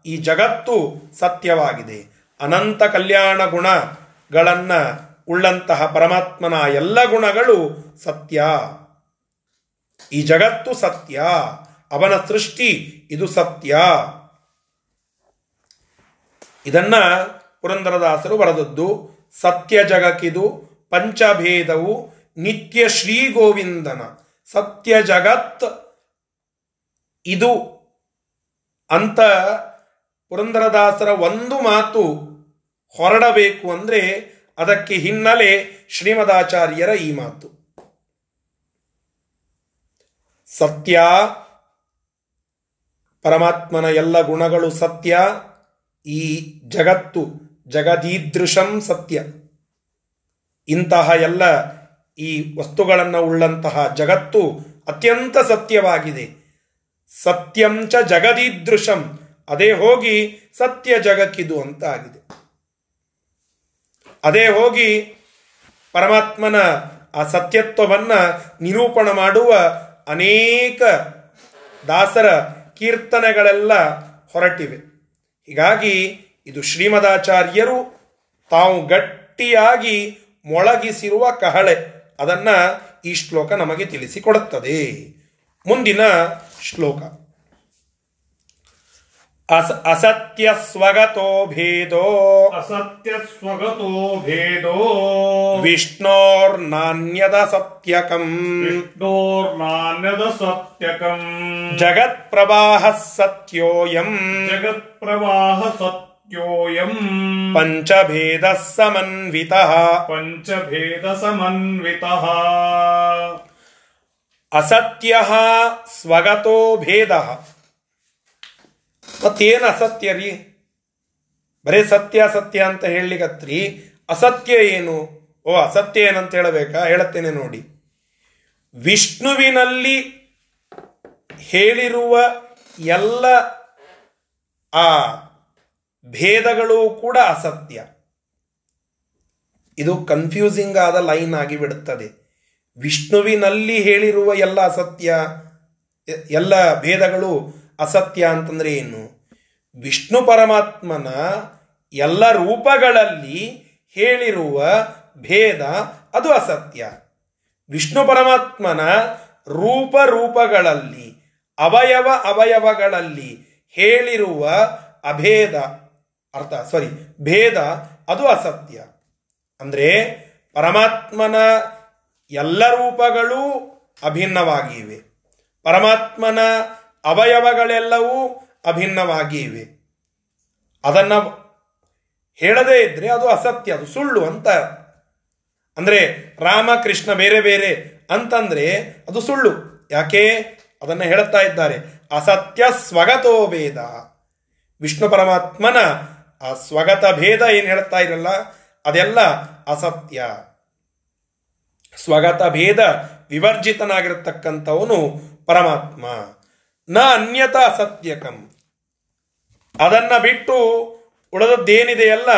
ಈ ಜಗತ್ತು ಸತ್ಯವಾಗಿದೆ. ಅನಂತ ಕಲ್ಯಾಣ ಗುಣಗಳನ್ನ ಉಳ್ಳಂತಹ ಪರಮಾತ್ಮನ ಎಲ್ಲ ಗುಣಗಳು ಸತ್ಯ. ಈ ಜಗತ್ತು ಸತ್ಯ. ಅವನ ಸೃಷ್ಟಿ ಇದು ಸತ್ಯ. ಇದನ್ನ ಪುರಂದರದಾಸರು ಬರೆದದ್ದು. ಸತ್ಯ ಜಗಕ್ಕಿದು, ಪಂಚಭೇದವು, ನಿತ್ಯ ಶ್ರೀ ಗೋವಿಂದನ ಸತ್ಯ ಜಗತ್ ಇದು ಅಂತ ಪುರಂದರದಾಸರ ಒಂದು ಮಾತು ಹೊರಡಬೇಕು ಅಂದರೆ ಅದಕ್ಕೆ ಹಿನ್ನೆಲೆ ಶ್ರೀಮದಾಚಾರ್ಯರ ಈ ಮಾತು. ಸತ್ಯ, ಪರಮಾತ್ಮನ ಎಲ್ಲ ಗುಣಗಳು ಸತ್ಯ. ಈ ಜಗತ್ತು ಜಗದೀದೃಶಂ ಸತ್ಯ. ಇಂತಹ ಎಲ್ಲ ಈ ವಸ್ತುಗಳನ್ನು ಉಳ್ಳಂತಹ ಜಗತ್ತು ಅತ್ಯಂತ ಸತ್ಯವಾಗಿದೆ. ಸತ್ಯಂಚ ಜಗದೀದೃಶಂ, ಅದೇ ಹೋಗಿ ಸತ್ಯ ಜಗಕ್ಕಿದು ಅಂತ ಆಗಿದೆ ಅದೇ ಹೋಗಿ ಪರಮಾತ್ಮನ ಆ ಸತ್ಯತ್ವವನ್ನು ನಿರೂಪಣ ಮಾಡುವ ಅನೇಕ ದಾಸರ ಕೀರ್ತನೆಗಳೆಲ್ಲ ಹೊರಟಿವೆ. ಹೀಗಾಗಿ ಇದು ಶ್ರೀಮದಾಚಾರ್ಯರು ತಾವು ಗಟ್ಟಿಯಾಗಿ ಮೊಳಗಿಸಿರುವ ಕಹಳೆ. ಅದನ್ನ ಈ ಶ್ಲೋಕ ನಮಗೆ ತಿಳಿಸಿಕೊಡುತ್ತದೆ. ಮುಂದಿನ ಶ್ಲೋಕ. ಅಸ ಅಸತ್ಯ ಸ್ವಗತೋ ಭೇದೋ ಅಸತ್ಯ ಸ್ವಗತೋ ಭೇದೋ ವಿಷ್ಣೋರ್ನಾನ್ಯದ ಸತ್ಯಕಂ ವಿಷ್ಣೋರ್ನಾನ್ಯದ ಸತ್ಯಕಂ ಜಗತ್ ಪ್ರವಾಹ ಸತ್ಯೋಯಂ ಜಗತ್ ಪ್ರವಾಹ ಸತ್ಯೋಯಂ ಪಂಚಭೇದ ಸಮನ್ವಿತ ಪಂಚಭೇದ ಸಮನ್ವಿತಃ ಅಸತ್ಯ ಸ್ವಗತೋ ಭೇದ ಮತ್ತೇನು ಅಸತ್ಯ ರೀ? ಬರೀ ಸತ್ಯ ಅಸತ್ಯ ಅಂತ ಹೇಳಲಿಕ್ಕತ್ರಿ ಅಸತ್ಯ ಏನು? ಓ, ಅಸತ್ಯ ಏನಂತ ಹೇಳಬೇಕಾ? ಹೇಳುತ್ತೇನೆ ನೋಡಿ. ವಿಷ್ಣುವಿನಲ್ಲಿ ಹೇಳಿರುವ ಎಲ್ಲ ಆ ಭೇದಗಳು ಕೂಡ ಅಸತ್ಯ. ಇದು ಕನ್ಫ್ಯೂಸಿಂಗ್ ಆದ ಲೈನ್ ಆಗಿ ಬಿಡುತ್ತದೆ. ವಿಷ್ಣುವಿನಲ್ಲಿ ಹೇಳಿರುವ ಎಲ್ಲ ಅಸತ್ಯ, ಎಲ್ಲ ಭೇದಗಳು ಅಸತ್ಯ ಅಂತಂದರೆ ಏನು? ವಿಷ್ಣು ಪರಮಾತ್ಮನ ಎಲ್ಲ ರೂಪಗಳಲ್ಲಿ ಹೇಳಿರುವ ಭೇದ ಅದು ಅಸತ್ಯ. ವಿಷ್ಣು ಪರಮಾತ್ಮನ ರೂಪ ರೂಪಗಳಲ್ಲಿ, ಅವಯವ ಅವಯವಗಳಲ್ಲಿ ಹೇಳಿರುವ ಅಭೇದ, ಅರ್ಥ ಸಾರಿ ಭೇದ ಅದು ಅಸತ್ಯ. ಅಂದರೆ ಪರಮಾತ್ಮನ ಎಲ್ಲ ರೂಪಗಳೂ ಅಭಿನ್ನವಾಗಿವೆ. ಪರಮಾತ್ಮನ ಅವಯವಗಳೆಲ್ಲವೂ ಅಭಿನ್ನವಾಗಿ ಇವೆ ಅದನ್ನ ಹೇಳದೇ ಇದ್ರೆ ಅದು ಅಸತ್ಯ, ಅದು ಸುಳ್ಳು ಅಂತ. ಅಂದ್ರೆ ರಾಮ, ಕೃಷ್ಣ ಬೇರೆ ಬೇರೆ ಅಂತಂದ್ರೆ ಅದು ಸುಳ್ಳು. ಯಾಕೆ? ಅದನ್ನ ಹೇಳುತ್ತಾ ಇದ್ದಾರೆ. ಅಸತ್ಯ ಸ್ವಗತೋ ಭೇದ. ವಿಷ್ಣು ಪರಮಾತ್ಮನ ಆ ಸ್ವಗತ ಭೇದ ಏನು ಹೇಳ್ತಾ ಇರಲ್ಲ? ಅದೆಲ್ಲ ಅಸತ್ಯ. ಸ್ವಗತ ಭೇದ ವಿವರ್ಜಿತನಾಗಿರತಕ್ಕಂಥವನು ಪರಮಾತ್ಮ. ನ ಅನ್ಯತ ಸತ್ಯಕಂ. ಅದನ್ನ ಬಿಟ್ಟು ಉಳಿದದ್ದೇನಿದೆಯಲ್ಲ,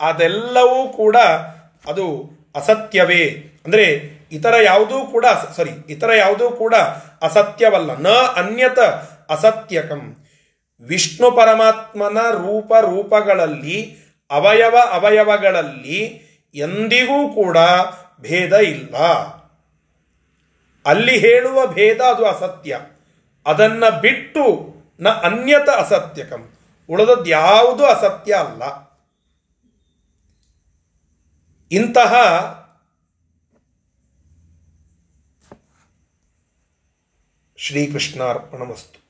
ಅದೆಲ್ಲವೂ ಕೂಡ ಅದು ಅಸತ್ಯವೇ. ಅಂದರೆ ಇತರ ಯಾವುದೂ ಕೂಡ ಸಾರಿ ಇತರ ಯಾವುದೂ ಕೂಡ ಅಸತ್ಯವಲ್ಲ. ನ ಅನ್ಯತ ಅಸತ್ಯಕಂ. ವಿಷ್ಣು ಪರಮಾತ್ಮನ ರೂಪ ರೂಪಗಳಲ್ಲಿ, ಅವಯವ ಅವಯವಗಳಲ್ಲಿ ಎಂದಿಗೂ ಕೂಡ ಭೇದ ಇಲ್ಲ. ಅಲ್ಲಿ ಹೇಳುವ ಭೇದ ಅದು ಅಸತ್ಯ. ಅದನ್ನ ಬಿಟ್ಟು ನ ಅನ್ಯತ ಅಸತ್ಯಕಂ. ಉಳಿದದ್ದು ಯಾವುದು ಅಸತ್ಯ ಅಲ್ಲ. ಇಂತಹ ಶ್ರೀಕೃಷ್ಣಾರ್ಪಣಮಸ್ತು.